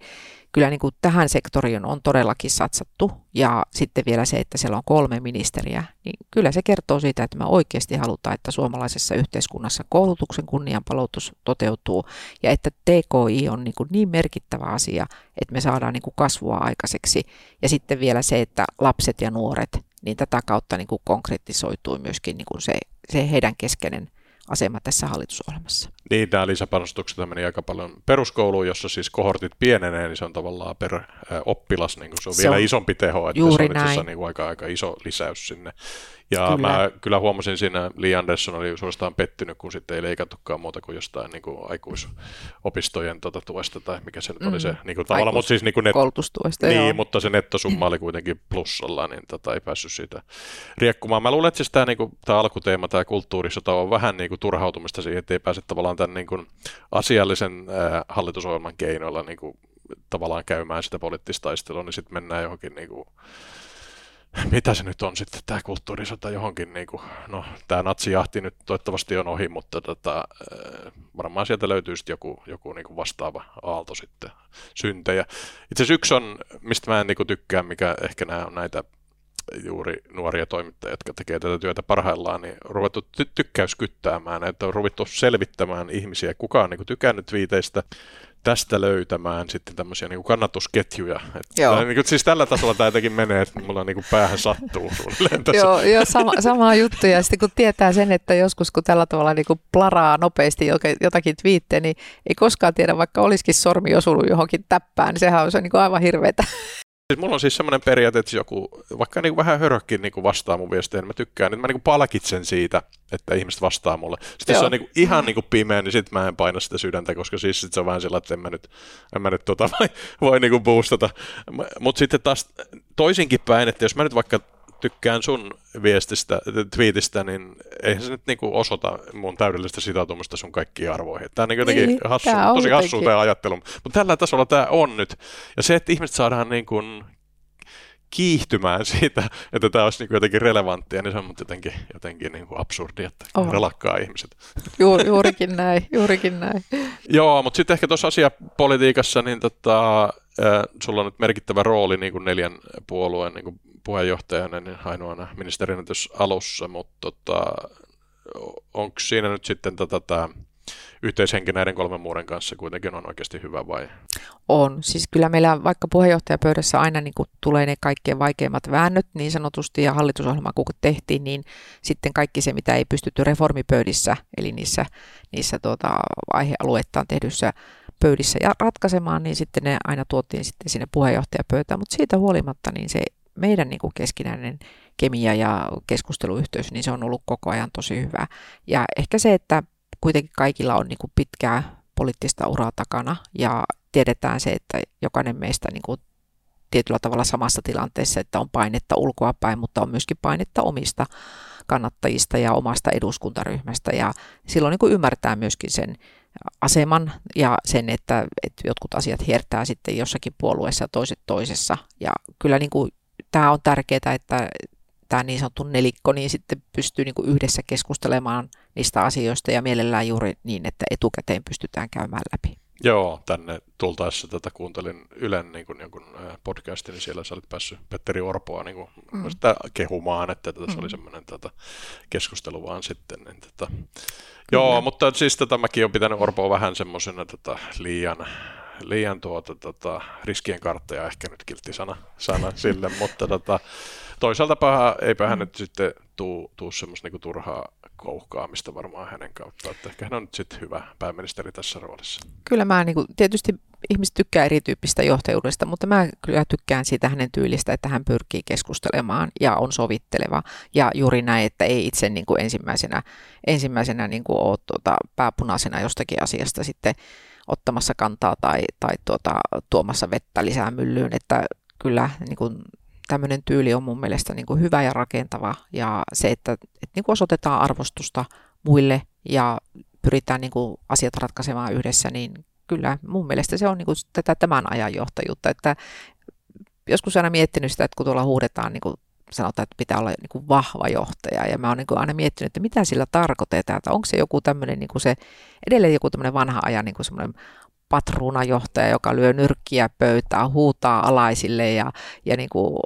Speaker 2: kyllä niin kuin tähän sektoriin on todellakin satsattu. Ja sitten vielä se, että siellä on kolme ministeriä, niin kyllä se kertoo siitä, että me oikeasti halutaan, että suomalaisessa yhteiskunnassa koulutuksen kunnianpalautus toteutuu ja että TKI on niin, kuin niin merkittävä asia, että me saadaan niin kuin kasvua aikaiseksi. Ja sitten vielä se, että lapset ja nuoret, niin tätä kautta niin kuin konkretisoituu myöskin niin kuin se, se heidän keskeinen asema tässä hallitusohjelmassa.
Speaker 1: Niin, nämä lisäpanostukset meni aika paljon peruskouluun, jossa siis kohortit pienenee, niin se on tavallaan per oppilas, niin kuin se on se vielä on isompi teho, että se on itse asiassa niin kuin aika, aika iso lisäys sinne. Ja kyllä. mä kyllä huomasin siinä, Lee Anderson oli suorastaan pettynyt, kun sitten ei leikattukaan muuta kuin jostain niin kuin aikuisopistojen tota, tuesta, tai mikä se nyt oli mm. se niin kuin, tavallaan, mutta siis niin kuin net...
Speaker 2: koulutustuesta,
Speaker 1: Niin, joo. mutta se nettosumma oli kuitenkin plussalla, niin tota, ei päässyt siitä riekkumaan. Mä luulen, että siis tämä, niin kuin, tämä alkuteema, tämä kulttuurisota on vähän niin kuin turhautumista siihen, että ei pääse tavallaan tämän niin kuin, asiallisen äh, hallitusohjelman keinoilla niin kuin, tavallaan käymään sitä poliittista taistelua, niin sitten mennään johonkin niin kuin, mitä se nyt on sitten tämä kulttuurisota johonkin, niin kuin, no tämä natsijahti nyt toivottavasti on ohi, mutta tota, varmaan sieltä löytyy sitten joku, joku niin kuin vastaava aalto sitten syntejä. Itse asiassa yksi on, mistä mä en niin kuin tykkää, mikä ehkä näitä juuri nuoria toimittajia, jotka tekee tätä työtä parhaillaan, niin on ruvettu ty- tykkäyskyttäämään, että on ruvettu selvittämään ihmisiä, kuka on niin kuin tykännyt viiteistä, tästä löytämään sitten tämmöisiä niin kuin kannatusketjuja. Että Joo. Niin kuin, siis tällä tasolla tämä jotenkin menee, että mulla niin kuin päähän sattuu suunnilleen tässä.
Speaker 2: Joo, jo, sama, sama juttu. Ja sitten kun tietää sen, että joskus kun tällä tavalla niin kuin plaraa nopeasti jotakin twiittejä, niin ei koskaan tiedä, vaikka olisikin sormi osunut johonkin täppään, niin sehän on se niin kuin aivan hirveetä.
Speaker 1: Siis mulla on siis semmoinen periaate, että joku, vaikka niin kuin vähän hörökkin niin kuin vastaa mun viesteihin, niin mä tykkään, niin mä niin kuin palkitsen siitä, että ihmiset vastaa mulle. Sitten se on niin kuin ihan niin kuin pimeä, niin sitten mä en paina sitä sydäntä, koska siis sit se on vähän sillä, että en mä nyt, en mä nyt tota, voi, voi niin kuin boostata. Mutta sitten taas toisinkin päin, että jos mä nyt vaikka tykkään sun viestistä, twiitistä, niin eihän se nyt niinku osoita mun täydellistä sitoutumista sun kaikkiin arvoihin. Tämä on niinku jotenkin niin, hassu, tosi hassu tämä ajattelu. Mutta tällä tasolla tämä on nyt. Ja se, että ihmiset saadaan niinku kiihtymään siitä, että tämä olisi niin jotenkin relevanttia, niin se on jotenkin, jotenkin niin kuin absurdi, että oh. relakkaa ihmiset.
Speaker 2: Ju, juurikin näin, juurikin näin.
Speaker 1: Joo, mutta sitten ehkä tuossa asiapolitiikassa, niin tota, äh, sulla on nyt merkittävä rooli niin kuin neljän puolueen niin kuin puheenjohtajana niin ainoana ministerinä alussa, mutta tota, onko siinä nyt sitten tätä, tätä yhteishenki näiden kolmen muuden kanssa kuitenkin on oikeasti hyvä vai?
Speaker 2: On. Siis kyllä meillä vaikka puheenjohtajapöydässä aina niin kuin tulee ne kaikkein vaikeimmat väännöt niin sanotusti ja hallitusohjelma kun tehtiin, niin sitten kaikki se, mitä ei pystytty reformipöydissä, eli niissä, niissä tuota, aihealueittaan tehdyssä pöydissä ja ratkaisemaan, niin sitten ne aina tuotiin sitten sinne puheenjohtajapöytään, mutta siitä huolimatta niin se meidän niin kuin keskinäinen kemia ja keskusteluyhteys, niin se on ollut koko ajan tosi hyvä. Ja ehkä se, että kuitenkin kaikilla on niin kuin pitkää poliittista uraa takana ja tiedetään se, että jokainen meistä niin kuin tietyllä tavalla samassa tilanteessa, että on painetta ulkoa päin, mutta on myöskin painetta omista kannattajista ja omasta eduskuntaryhmästä ja silloin niin kuin ymmärtää myöskin sen aseman ja sen, että, että jotkut asiat hiertää sitten jossakin puolueessa ja toiset toisessa. Ja kyllä niin kuin tämä on tärkeää, että tämä niin sanottu nelikko niin sitten pystyy niin kuin yhdessä keskustelemaan niistä asioista ja mielellään juuri niin, että etukäteen pystytään käymään läpi.
Speaker 1: Joo, tänne tultaessa tätä kuuntelin Ylen niin kuin jonkun podcastin, niin siellä sä olit päässyt Petteri Orpoa niin kuin, mm. sitä kehumaan, että tässä mm. oli semmoinen tätä keskustelu vaan sitten. Niin, tätä. Joo, mutta siis tätä mäkin olen pitänyt Orpoa vähän semmoisena tätä liian liian tuota, tota, riskien kartteja ehkä nyt kiltti sana, sana sille, mutta tota, toisaalta paha, eipä hän nyt sitten tuu, tuu semmoista niinku turhaa kouhkaamista varmaan hänen kautta, että ehkä hän on nyt sitten hyvä pääministeri tässä roolissa.
Speaker 2: Kyllä mä niinku, tietysti ihmiset tykkää erityyppistä johtajuudesta, mutta mä kyllä tykkään siitä hänen tyylistä, että hän pyrkii keskustelemaan ja on sovitteleva. Ja juuri näin, että ei itse niin kuin ensimmäisenä, ensimmäisenä niin kuin ole tuota, pääpunaisena jostakin asiasta sitten ottamassa kantaa tai, tai tuota, tuomassa vettä lisää myllyyn, että kyllä niin kuin, tämmöinen tyyli on mun mielestä niin kuin hyvä ja rakentava. Ja se, että, että niin kuin osoitetaan arvostusta muille ja pyritään niin kuin asiat ratkaisemaan yhdessä, niin kyllä mun mielestä se on niin kuin tätä tämän ajan johtajuutta, että joskus aina miettinyt sitä, että kun tuolla huudetaan niin kuin sanotaan, että pitää olla niin kuin vahva johtaja. Ja mä oon niin kuin aina miettinyt, että mitä sillä tarkoitetaan, että onko se joku tämmöinen, niin kuin se, edelleen joku tämmöinen vanha ajan niin semmoinen patruunajohtaja, joka lyö nyrkkiä pöytään, huutaa alaisille ja, ja niin kuin,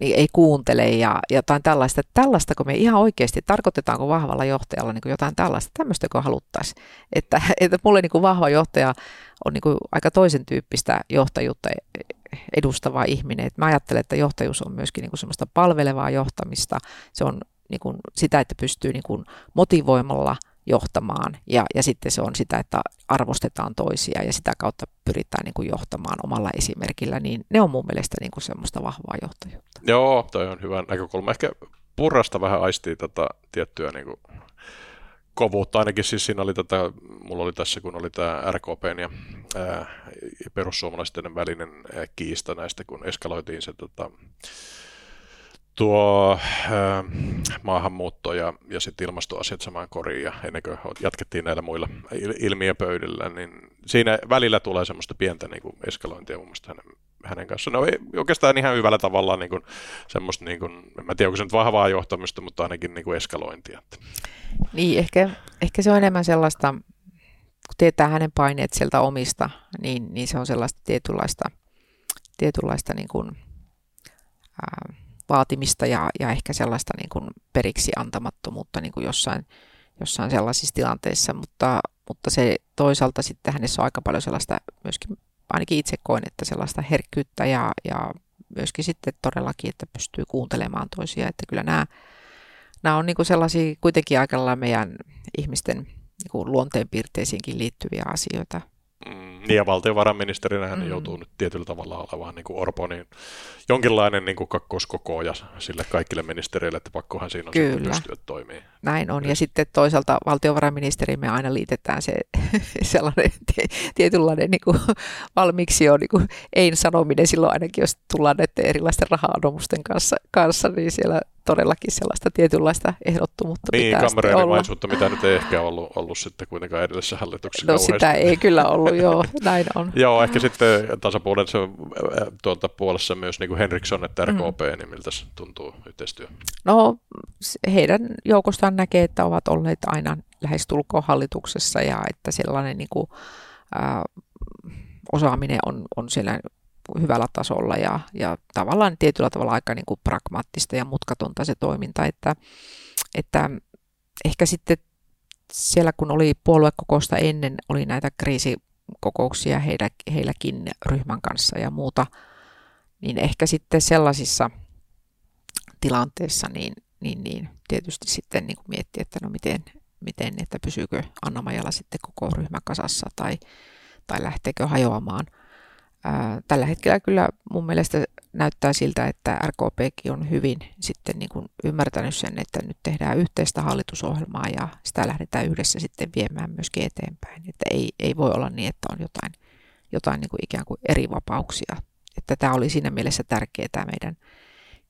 Speaker 2: niin ei kuuntele ja jotain tällaista. Tällaista, kun me ihan oikeasti, tarkoitetaanko vahvalla johtajalla niin kuin jotain tällaista, tämmöistä kun haluttaisiin. Että, että mulle niin kuin vahva johtaja on niin kuin aika toisen tyyppistä johtajuutta edustava ihminen. Et mä ajattelen, että johtajuus on myöskin niin kuin semmoista palvelevaa johtamista. Se on niin kuin sitä, että pystyy niin kuin motivoimalla johtamaan ja, ja sitten se on sitä, että arvostetaan toisia ja sitä kautta pyritään niin kuin johtamaan omalla esimerkillä, niin ne on mun mielestä niin kuin semmoista vahvaa johtajuutta.
Speaker 1: Joo, toi on hyvä näkökulma. Ehkä purrasta vähän aistii tätä tiettyä niin kuin kovuutta, ainakin siis siinä oli tätä, mulla oli tässä, kun oli tämä RKPn ja ää, perussuomalaisten välinen ää, kiista näistä, kun eskaloitiin se tota, tuo ää, maahanmuutto ja, ja sitten ilmastoasiat samaan koriin ja ennen kuin jatkettiin näillä muilla il- ilmiöpöydillä, niin siinä välillä tulee semmoista pientä niin kuin eskalointia mun mielestä hänen, hänen kanssaan. No ei oikeastaan ihan hyvällä tavalla niin kuin, semmoista, niin kuin, en mä tiedä onko se nyt vahvaa johtamista, mutta ainakin niin kuin eskalointia.
Speaker 2: Niin, ehkä, ehkä se on enemmän sellaista, kun tietää hänen paineet sieltä omista, niin, niin se on sellaista tietynlaista, tietynlaista niin kuin, ää, vaatimista ja, ja ehkä sellaista niin kuin periksi antamattomuutta niin kuin jossain, jossain sellaisissa tilanteissa, mutta, mutta se toisaalta sitten hänessä on aika paljon sellaista myöskin, ainakin itse koen, että sellaista herkkyyttä ja, ja myöskin sitten todellakin, että pystyy kuuntelemaan toisia, että kyllä nämä, nämä on niin sellaisia kuitenkin aika meidän ihmisten niin kuin luonteenpiirteisiinkin liittyviä asioita,
Speaker 1: niin ja valtiovarainministerinä hän mm. joutuu nyt tietyllä tavalla olemaan niin kuin Orpo, niin jonkinlainen niin kuin kakkoskokooja sille kaikille ministereille, että pakkohan siinä on Kyllä. pystyä toimii.
Speaker 2: Näin on, ja sitten toisaalta valtiovarainministerimme aina liitetään se sellainen tietynlainen niin kuin, valmiiksi jo niin kuin, ei sanominen silloin ainakin, jos tullaan näiden erilaisten raha kanssa, kanssa, niin siellä todellakin sellaista tietynlaista ehdottomuutta
Speaker 1: niin, pitää kamerailimaisuutta, mitä nyt ei ehkä ollut, ollut sitten kuitenkaan edellisessä hallituksessa
Speaker 2: No kauheasti. sitä ei kyllä ollut, joo, näin on.
Speaker 1: joo, ehkä sitten tasapuolessa tuolta puolessa myös niin kuin Henriksson, että RKP, mm. niin miltä se tuntuu yhteistyö?
Speaker 2: No heidän joukostaan näkee, että ovat olleet aina lähestulkoon hallituksessa ja että sellainen niin kuin, äh, osaaminen on, on siellä hyvällä tasolla ja, ja tavallaan tietyllä tavalla aika niin kuin pragmaattista ja mutkatonta se toiminta, että, että ehkä sitten siellä kun oli puoluekokousta ennen, oli näitä kriisikokouksia heillä, heilläkin ryhmän kanssa ja muuta, niin ehkä sitten sellaisissa tilanteissa niin, niin, niin tietysti sitten niin kuin miettiä, että no miten, miten, että pysyykö Anna-Majala sitten koko ryhmä kasassa tai, tai lähteekö hajoamaan – tällä hetkellä kyllä mun mielestä näyttää siltä, että RKPkin on hyvin sitten niin kuin ymmärtänyt sen, että nyt tehdään yhteistä hallitusohjelmaa ja sitä lähdetään yhdessä sitten viemään myöskin eteenpäin. Että ei, ei voi olla niin, että on jotain, jotain niin kuin ikään kuin eri vapauksia. Että tämä oli siinä mielessä tärkeää tämä meidän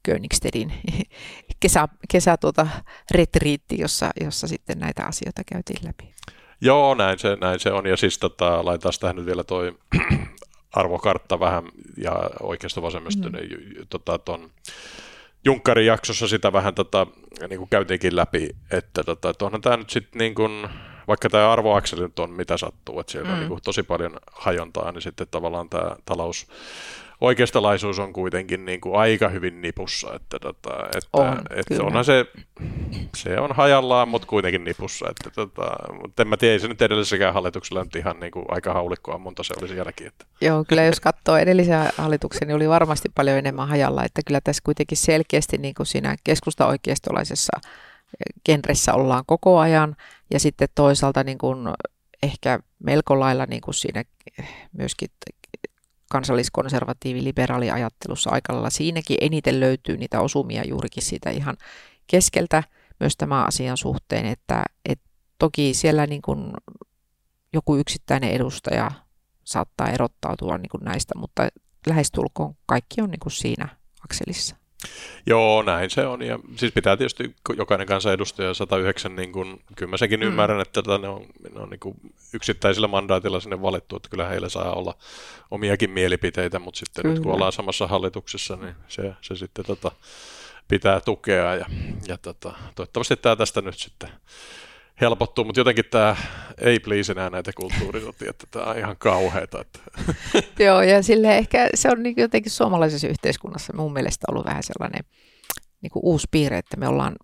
Speaker 2: Königstedin kesä, kesä tuota, retriitti, jossa, jossa sitten näitä asioita käytiin läpi.
Speaker 1: Joo, näin se, näin se on. Ja siis tota, laitetaan tähän nyt vielä toi arvokartta vähän ja oikeasta vasemmasta, mm. tota, ton Junkkarin jaksossa sitä vähän tota, niin kuin käytiinkin läpi, että, tota, onhan tämä nyt sitten niin kuin, vaikka tämä arvoakseli nyt on mitä sattuu, että siellä mm. on niin kuin tosi paljon hajontaa, niin sitten tavallaan tämä talous oikeistolaisuus on kuitenkin niin kuin aika hyvin nipussa, että, tota, että,
Speaker 2: on,
Speaker 1: että onhan se, se on hajallaan, mutta kuitenkin nipussa, että, tota, mutta en mä tiedä, ei se nyt edellisessäkään hallituksella nyt ihan niin kuin aika haulikkoa monta se oli sielläkin. Että.
Speaker 2: Joo, kyllä jos katsoo edellisen hallituksen, niin oli varmasti paljon enemmän hajalla, että kyllä tässä kuitenkin selkeästi niin kuin siinä keskusta-oikeistolaisessa genressä ollaan koko ajan, ja sitten toisaalta niin kuin ehkä melko lailla niin kuin siinä myöskin kansalliskonservatiivi liberaali ajattelussa aika lailla siinäkin eniten löytyy niitä osumia juurikin siitä ihan keskeltä myös tämän asian suhteen, että, että toki siellä niin kuin joku yksittäinen edustaja saattaa erottautua niin kuin näistä, mutta lähestulkoon kaikki on niin kuin siinä akselissa.
Speaker 1: Joo, näin se on. Ja siis pitää tietysti jokainen kansanedustaja 109, niin kun, kyllä mä sekin mm. ymmärrän, että tota, ne on, ne on niin kuin yksittäisillä mandaatilla sinne valittu, että kyllä heillä saa olla omiakin mielipiteitä, mutta sitten kyllä. nyt kun ollaan samassa hallituksessa, niin se, se sitten tota, pitää tukea ja, ja tota, toivottavasti tämä tästä nyt sitten helpottuu, mutta jotenkin tämä ei please enää näitä kulttuurisotia, että tämä on ihan kauheata. Että.
Speaker 2: Joo, ja sille ehkä se on niin jotenkin suomalaisessa yhteiskunnassa mun mielestä ollut vähän sellainen niin kuin uusi piirre, että me ollaan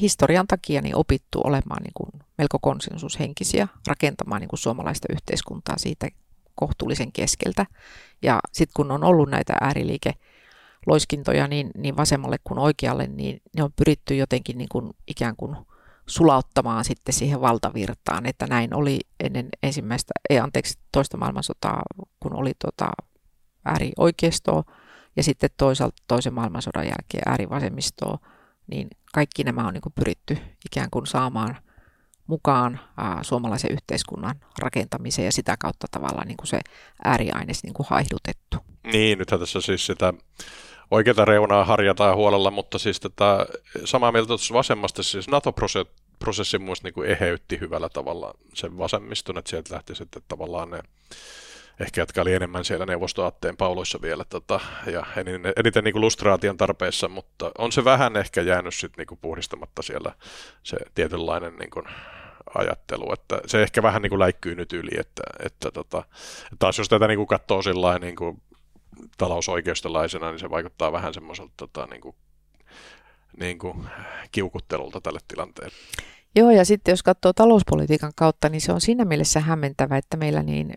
Speaker 2: historian takia niin opittu olemaan niin kuin melko konsensushenkisiä, rakentamaan niin kuin suomalaista yhteiskuntaa siitä kohtuullisen keskeltä. Ja sitten kun on ollut näitä ääriliike loiskintoja niin, niin vasemmalle kuin oikealle, niin ne on pyritty jotenkin niin kuin ikään kuin – sulauttamaan sitten siihen valtavirtaan, että näin oli ennen ensimmäistä, ei anteeksi, toista maailmansotaa, kun oli tota äärioikeistoa ja sitten toisaalta toisen maailmansodan jälkeen äärivasemmistoa, niin kaikki nämä on niin pyritty ikään kuin saamaan mukaan ää, suomalaisen yhteiskunnan rakentamiseen ja sitä kautta tavallaan niin se ääriaines niin haihdutettu.
Speaker 1: Niin, nythän tässä siis sitä oikeata reunaa harjataan huolella, mutta siis tätä samaa mieltä tuossa vasemmasta, siis NATO-prosessi muista niin eheytti hyvällä tavalla sen vasemmiston, että sieltä lähti sitten tavallaan ne ehkä jotka oli enemmän siellä neuvostoaatteen pauloissa vielä tota, ja eniten, eniten niin kuin lustraation tarpeessa, mutta on se vähän ehkä jäänyt sitten niin kuin puhdistamatta siellä se tietynlainen niin kuin ajattelu, että se ehkä vähän niin kuin läikkyy nyt yli, että, että tota, taas jos tätä niin kuin katsoo sillä niin kuin talousoikeistolaisena, niin se vaikuttaa vähän semmoiselta tota, niin kuin, niin kuin kiukuttelulta tälle tilanteelle.
Speaker 2: Joo, ja sitten jos katsoo talouspolitiikan kautta, niin se on siinä mielessä hämmentävä, että meillä niin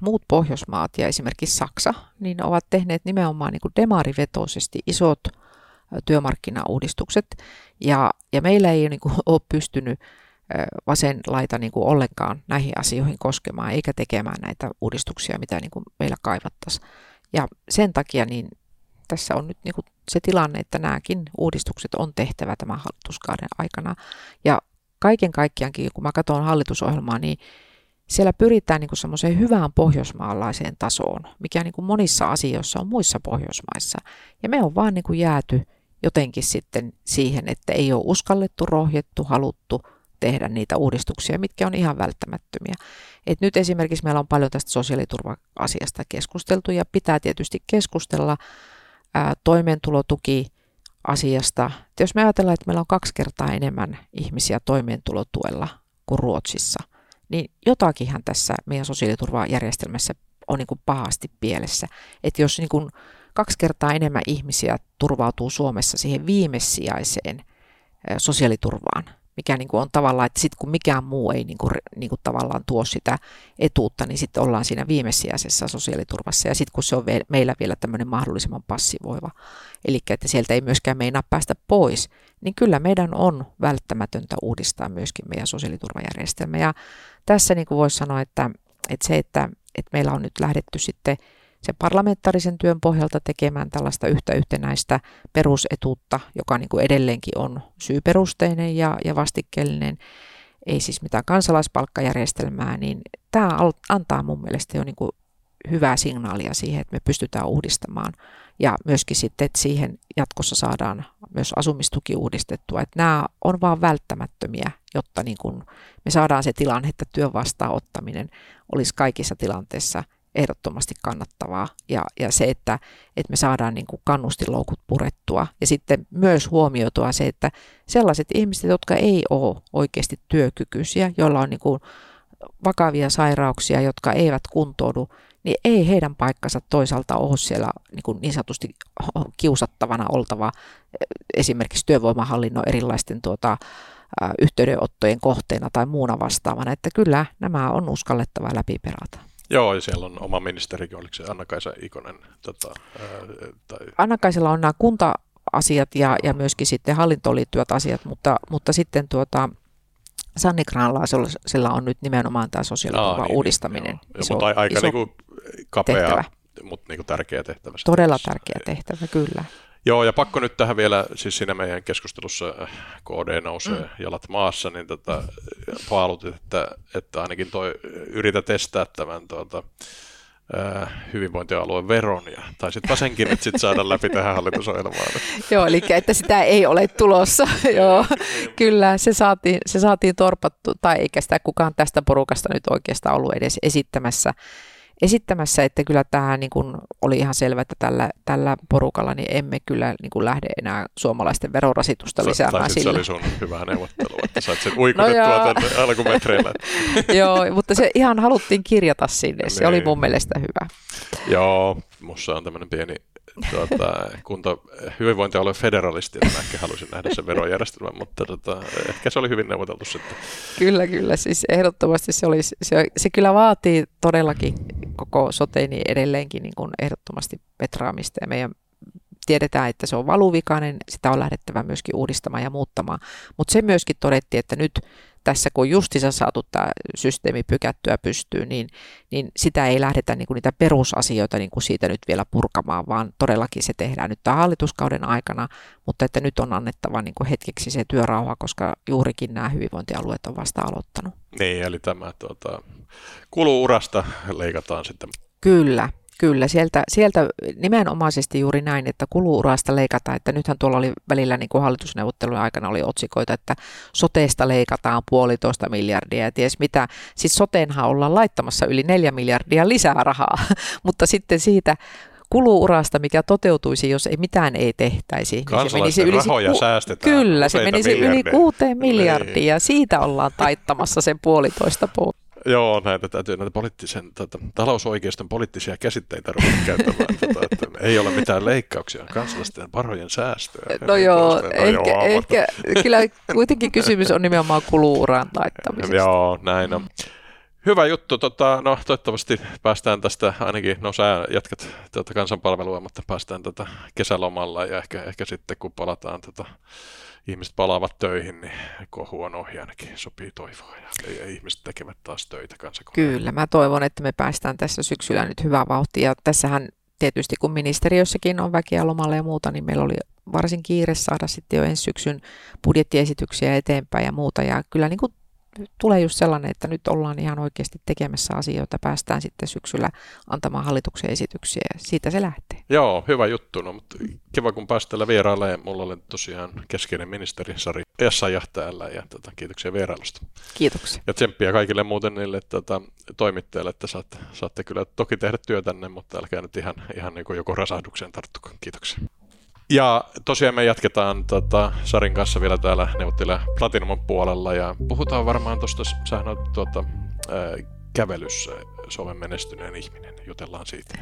Speaker 2: muut Pohjoismaat ja esimerkiksi Saksa, niin ovat tehneet nimenomaan niin kuin demarivetoisesti isot työmarkkinauudistukset, ja, ja meillä ei niin kuin, ole pystynyt vasen laita niin kuin ollenkaan näihin asioihin koskemaan, eikä tekemään näitä uudistuksia, mitä niin kuin meillä kaivattaisiin. Ja sen takia niin tässä on nyt niin kuin se tilanne, että nämäkin uudistukset on tehtävä tämän hallituskauden aikana. Ja kaiken kaikkiaankin, kun mä katson hallitusohjelmaa, niin siellä pyritään niin semmoiseen hyvään pohjoismaalaiseen tasoon, mikä niin kuin monissa asioissa on muissa Pohjoismaissa. Ja me on vaan niin kuin jääty jotenkin sitten siihen, että ei ole uskallettu, rohjettu, haluttu tehdä niitä uudistuksia, mitkä on ihan välttämättömiä. Et nyt esimerkiksi meillä on paljon tästä sosiaaliturva-asiasta keskusteltu ja pitää tietysti keskustella ää, toimeentulotuki asiasta. Et jos me ajatellaan, että meillä on kaksi kertaa enemmän ihmisiä toimeentulotuella kuin Ruotsissa, niin jotakinhan tässä meidän sosiaaliturvajärjestelmässä on niin kuin pahasti pielessä. Että jos niin kuin kaksi kertaa enemmän ihmisiä turvautuu Suomessa siihen viimesijaiseen sosiaaliturvaan, mikä niin kuin on tavallaan, että sitten kun mikään muu ei niin kuin, niin kuin tavallaan tuo sitä etuutta, niin sitten ollaan siinä viimesijaisessa sosiaaliturvassa ja sitten kun se on meillä vielä tämmöinen mahdollisimman passivoiva, eli että sieltä ei myöskään meinaa päästä pois, niin kyllä meidän on välttämätöntä uudistaa myöskin meidän sosiaaliturvajärjestelmä. Ja tässä niin kuin voisi sanoa, että, että se, että, että meillä on nyt lähdetty sitten sen parlamentaarisen työn pohjalta tekemään tällaista yhtä yhtenäistä perusetuutta, joka niin kuin edelleenkin on syyperusteinen ja, ja vastikkeellinen, ei siis mitään kansalaispalkkajärjestelmää, niin tämä antaa mun mielestä jo niin kuin hyvää signaalia siihen, että me pystytään uudistamaan ja myöskin sitten, että siihen jatkossa saadaan myös asumistuki uudistettua. Että nämä on vaan välttämättömiä, jotta niin kuin me saadaan se tilanne, että työn vastaanottaminen olisi kaikissa tilanteissa – ehdottomasti kannattavaa. Ja, ja se, että, että me saadaan niin kuin kannustiloukut purettua. Ja sitten myös huomioitua se, että sellaiset ihmiset, jotka ei ole oikeasti työkykyisiä, joilla on niin kuin vakavia sairauksia, jotka eivät kuntoudu, niin ei heidän paikkansa toisaalta ole siellä niin, kuin niin sanotusti kiusattavana oltava esimerkiksi työvoimahallinnon erilaisten tuota, yhteydenottojen kohteena tai muuna vastaavana, että kyllä nämä on uskallettava läpiperata.
Speaker 1: Joo, ja siellä on oma ministerikin, oliko se Anna-Kaisa Ikonen? Tota, ää,
Speaker 2: tai... Anna-Kaisella on nämä kunta-asiat ja, ja myöskin sitten hallintoon liittyvät asiat, mutta, mutta sitten tuota, Sanni Granlaisella on nyt nimenomaan tämä sosiaaliturvan niin, uudistaminen. Joo,
Speaker 1: iso, mutta aika iso niin kapea, tehtävä. mutta niin kuin tärkeä tehtävä.
Speaker 2: Todella tärkeä tehtävä, kyllä.
Speaker 1: Joo, ja pakko nyt tähän vielä, siis siinä meidän keskustelussa äh, KD nousee mm. jalat maassa, niin tota, paalutit, että, että ainakin toi, yritä testaa tämän tuota, äh, hyvinvointialueen veron, ja taisit vasenkin nyt sit saada läpi tähän hallitusohjelmaan.
Speaker 2: Joo, eli että sitä ei ole tulossa. Joo, kyllä, se saatiin, se saatiin torpattu, tai eikä sitä kukaan tästä porukasta nyt oikeastaan ollut edes esittämässä esittämässä, että kyllä tämä niin kuin oli ihan selvä, että tällä, tällä porukalla niin emme kyllä niin kuin lähde enää suomalaisten verorasitusta lisäämään
Speaker 1: sillä. Se oli sun hyvää neuvottelua, että sait sen uikutettua no tänne alkumetreillä.
Speaker 2: joo, mutta se ihan haluttiin kirjata sinne, se niin. oli mun mielestä hyvä.
Speaker 1: Joo, musta on tämmöinen pieni tuota, kunta, hyvinvointialue federalisti, että mä ehkä halusin nähdä sen verojärjestelmän, mutta tota, ehkä se oli hyvin neuvoteltu sitten.
Speaker 2: Kyllä, kyllä. Siis ehdottomasti se, oli, se, se kyllä vaatii todellakin koko soteini niin edelleenkin niin kuin ehdottomasti petraamista ja meidän tiedetään, että se on valuvikainen, sitä on lähdettävä myöskin uudistamaan ja muuttamaan. Mutta se myöskin todettiin, että nyt tässä kun justissa saatu tämä systeemi pykättyä pystyyn, niin, niin sitä ei lähdetä niin kuin niitä perusasioita niin kuin siitä nyt vielä purkamaan, vaan todellakin se tehdään nyt tämän hallituskauden aikana, mutta että nyt on annettava niin kuin hetkeksi se työrauha, koska juurikin nämä hyvinvointialueet on vasta aloittanut.
Speaker 1: Niin, eli tämä tuota, kuluurasta leikataan sitten.
Speaker 2: Kyllä, Kyllä, sieltä, sieltä nimenomaisesti juuri näin, että kuluurasta leikataan, että nythän tuolla oli välillä niin kuin hallitusneuvottelujen aikana oli otsikoita, että soteesta leikataan puolitoista miljardia ja ties mitä. Siis soteenhan ollaan laittamassa yli neljä miljardia lisää rahaa, mutta sitten siitä kuluurasta, mikä toteutuisi, jos ei mitään ei tehtäisi.
Speaker 1: Niin se menisi yli, rahoja ku- säästetään.
Speaker 2: Kyllä, se menisi miljardia. yli kuuteen miljardia niin. ja siitä ollaan taittamassa sen puolitoista.
Speaker 1: Joo, näitä täytyy näitä poliittisen, tota, talousoikeiston poliittisia käsitteitä ruveta käyttämään. tota, että ei ole mitään leikkauksia, kansalaisten varojen säästöä.
Speaker 2: No joo, ehkä, joo, ehkä kyllä kuitenkin kysymys on nimenomaan kuluuraan taittamisesta.
Speaker 1: Joo, näin on. Hyvä juttu. Tota, no, toivottavasti päästään tästä, ainakin, no sä jatkat tuota kansanpalvelua, mutta päästään tätä tota kesälomalla ja ehkä, ehkä sitten kun palataan tota, ihmiset palaavat töihin, niin kohu on ohi ainakin, sopii toivoa ja, ja ihmiset tekevät taas töitä kansakunnan.
Speaker 2: Kyllä, mä toivon, että me päästään tässä syksyllä nyt hyvää vauhtia. Tässähän tietysti kun ministeriössäkin on väkeä lomalle ja muuta, niin meillä oli varsin kiire saada sitten jo ensi syksyn budjettiesityksiä eteenpäin ja muuta. Ja kyllä niin kuin tulee just sellainen, että nyt ollaan ihan oikeasti tekemässä asioita, päästään sitten syksyllä antamaan hallituksen esityksiä ja siitä se lähtee.
Speaker 1: Joo, hyvä juttu. No, mutta kiva kun päästellä vieraille. Mulla oli tosiaan keskeinen ministeri Sari Essayah täällä ja tota, kiitoksia vierailusta.
Speaker 2: Kiitoksia.
Speaker 1: Ja tsemppiä kaikille muuten niille tota, toimittajille, että saatte, saatte kyllä toki tehdä työtänne, mutta älkää nyt ihan, ihan niin kuin joku rasahdukseen tarttuko. Kiitoksia. Ja tosiaan me jatketaan tota, Sarin kanssa vielä täällä neuvottele Platinumon puolella ja puhutaan varmaan tuosta, sähän on tuota, kävelyssä Suomen menestyneen ihminen, jutellaan siitä.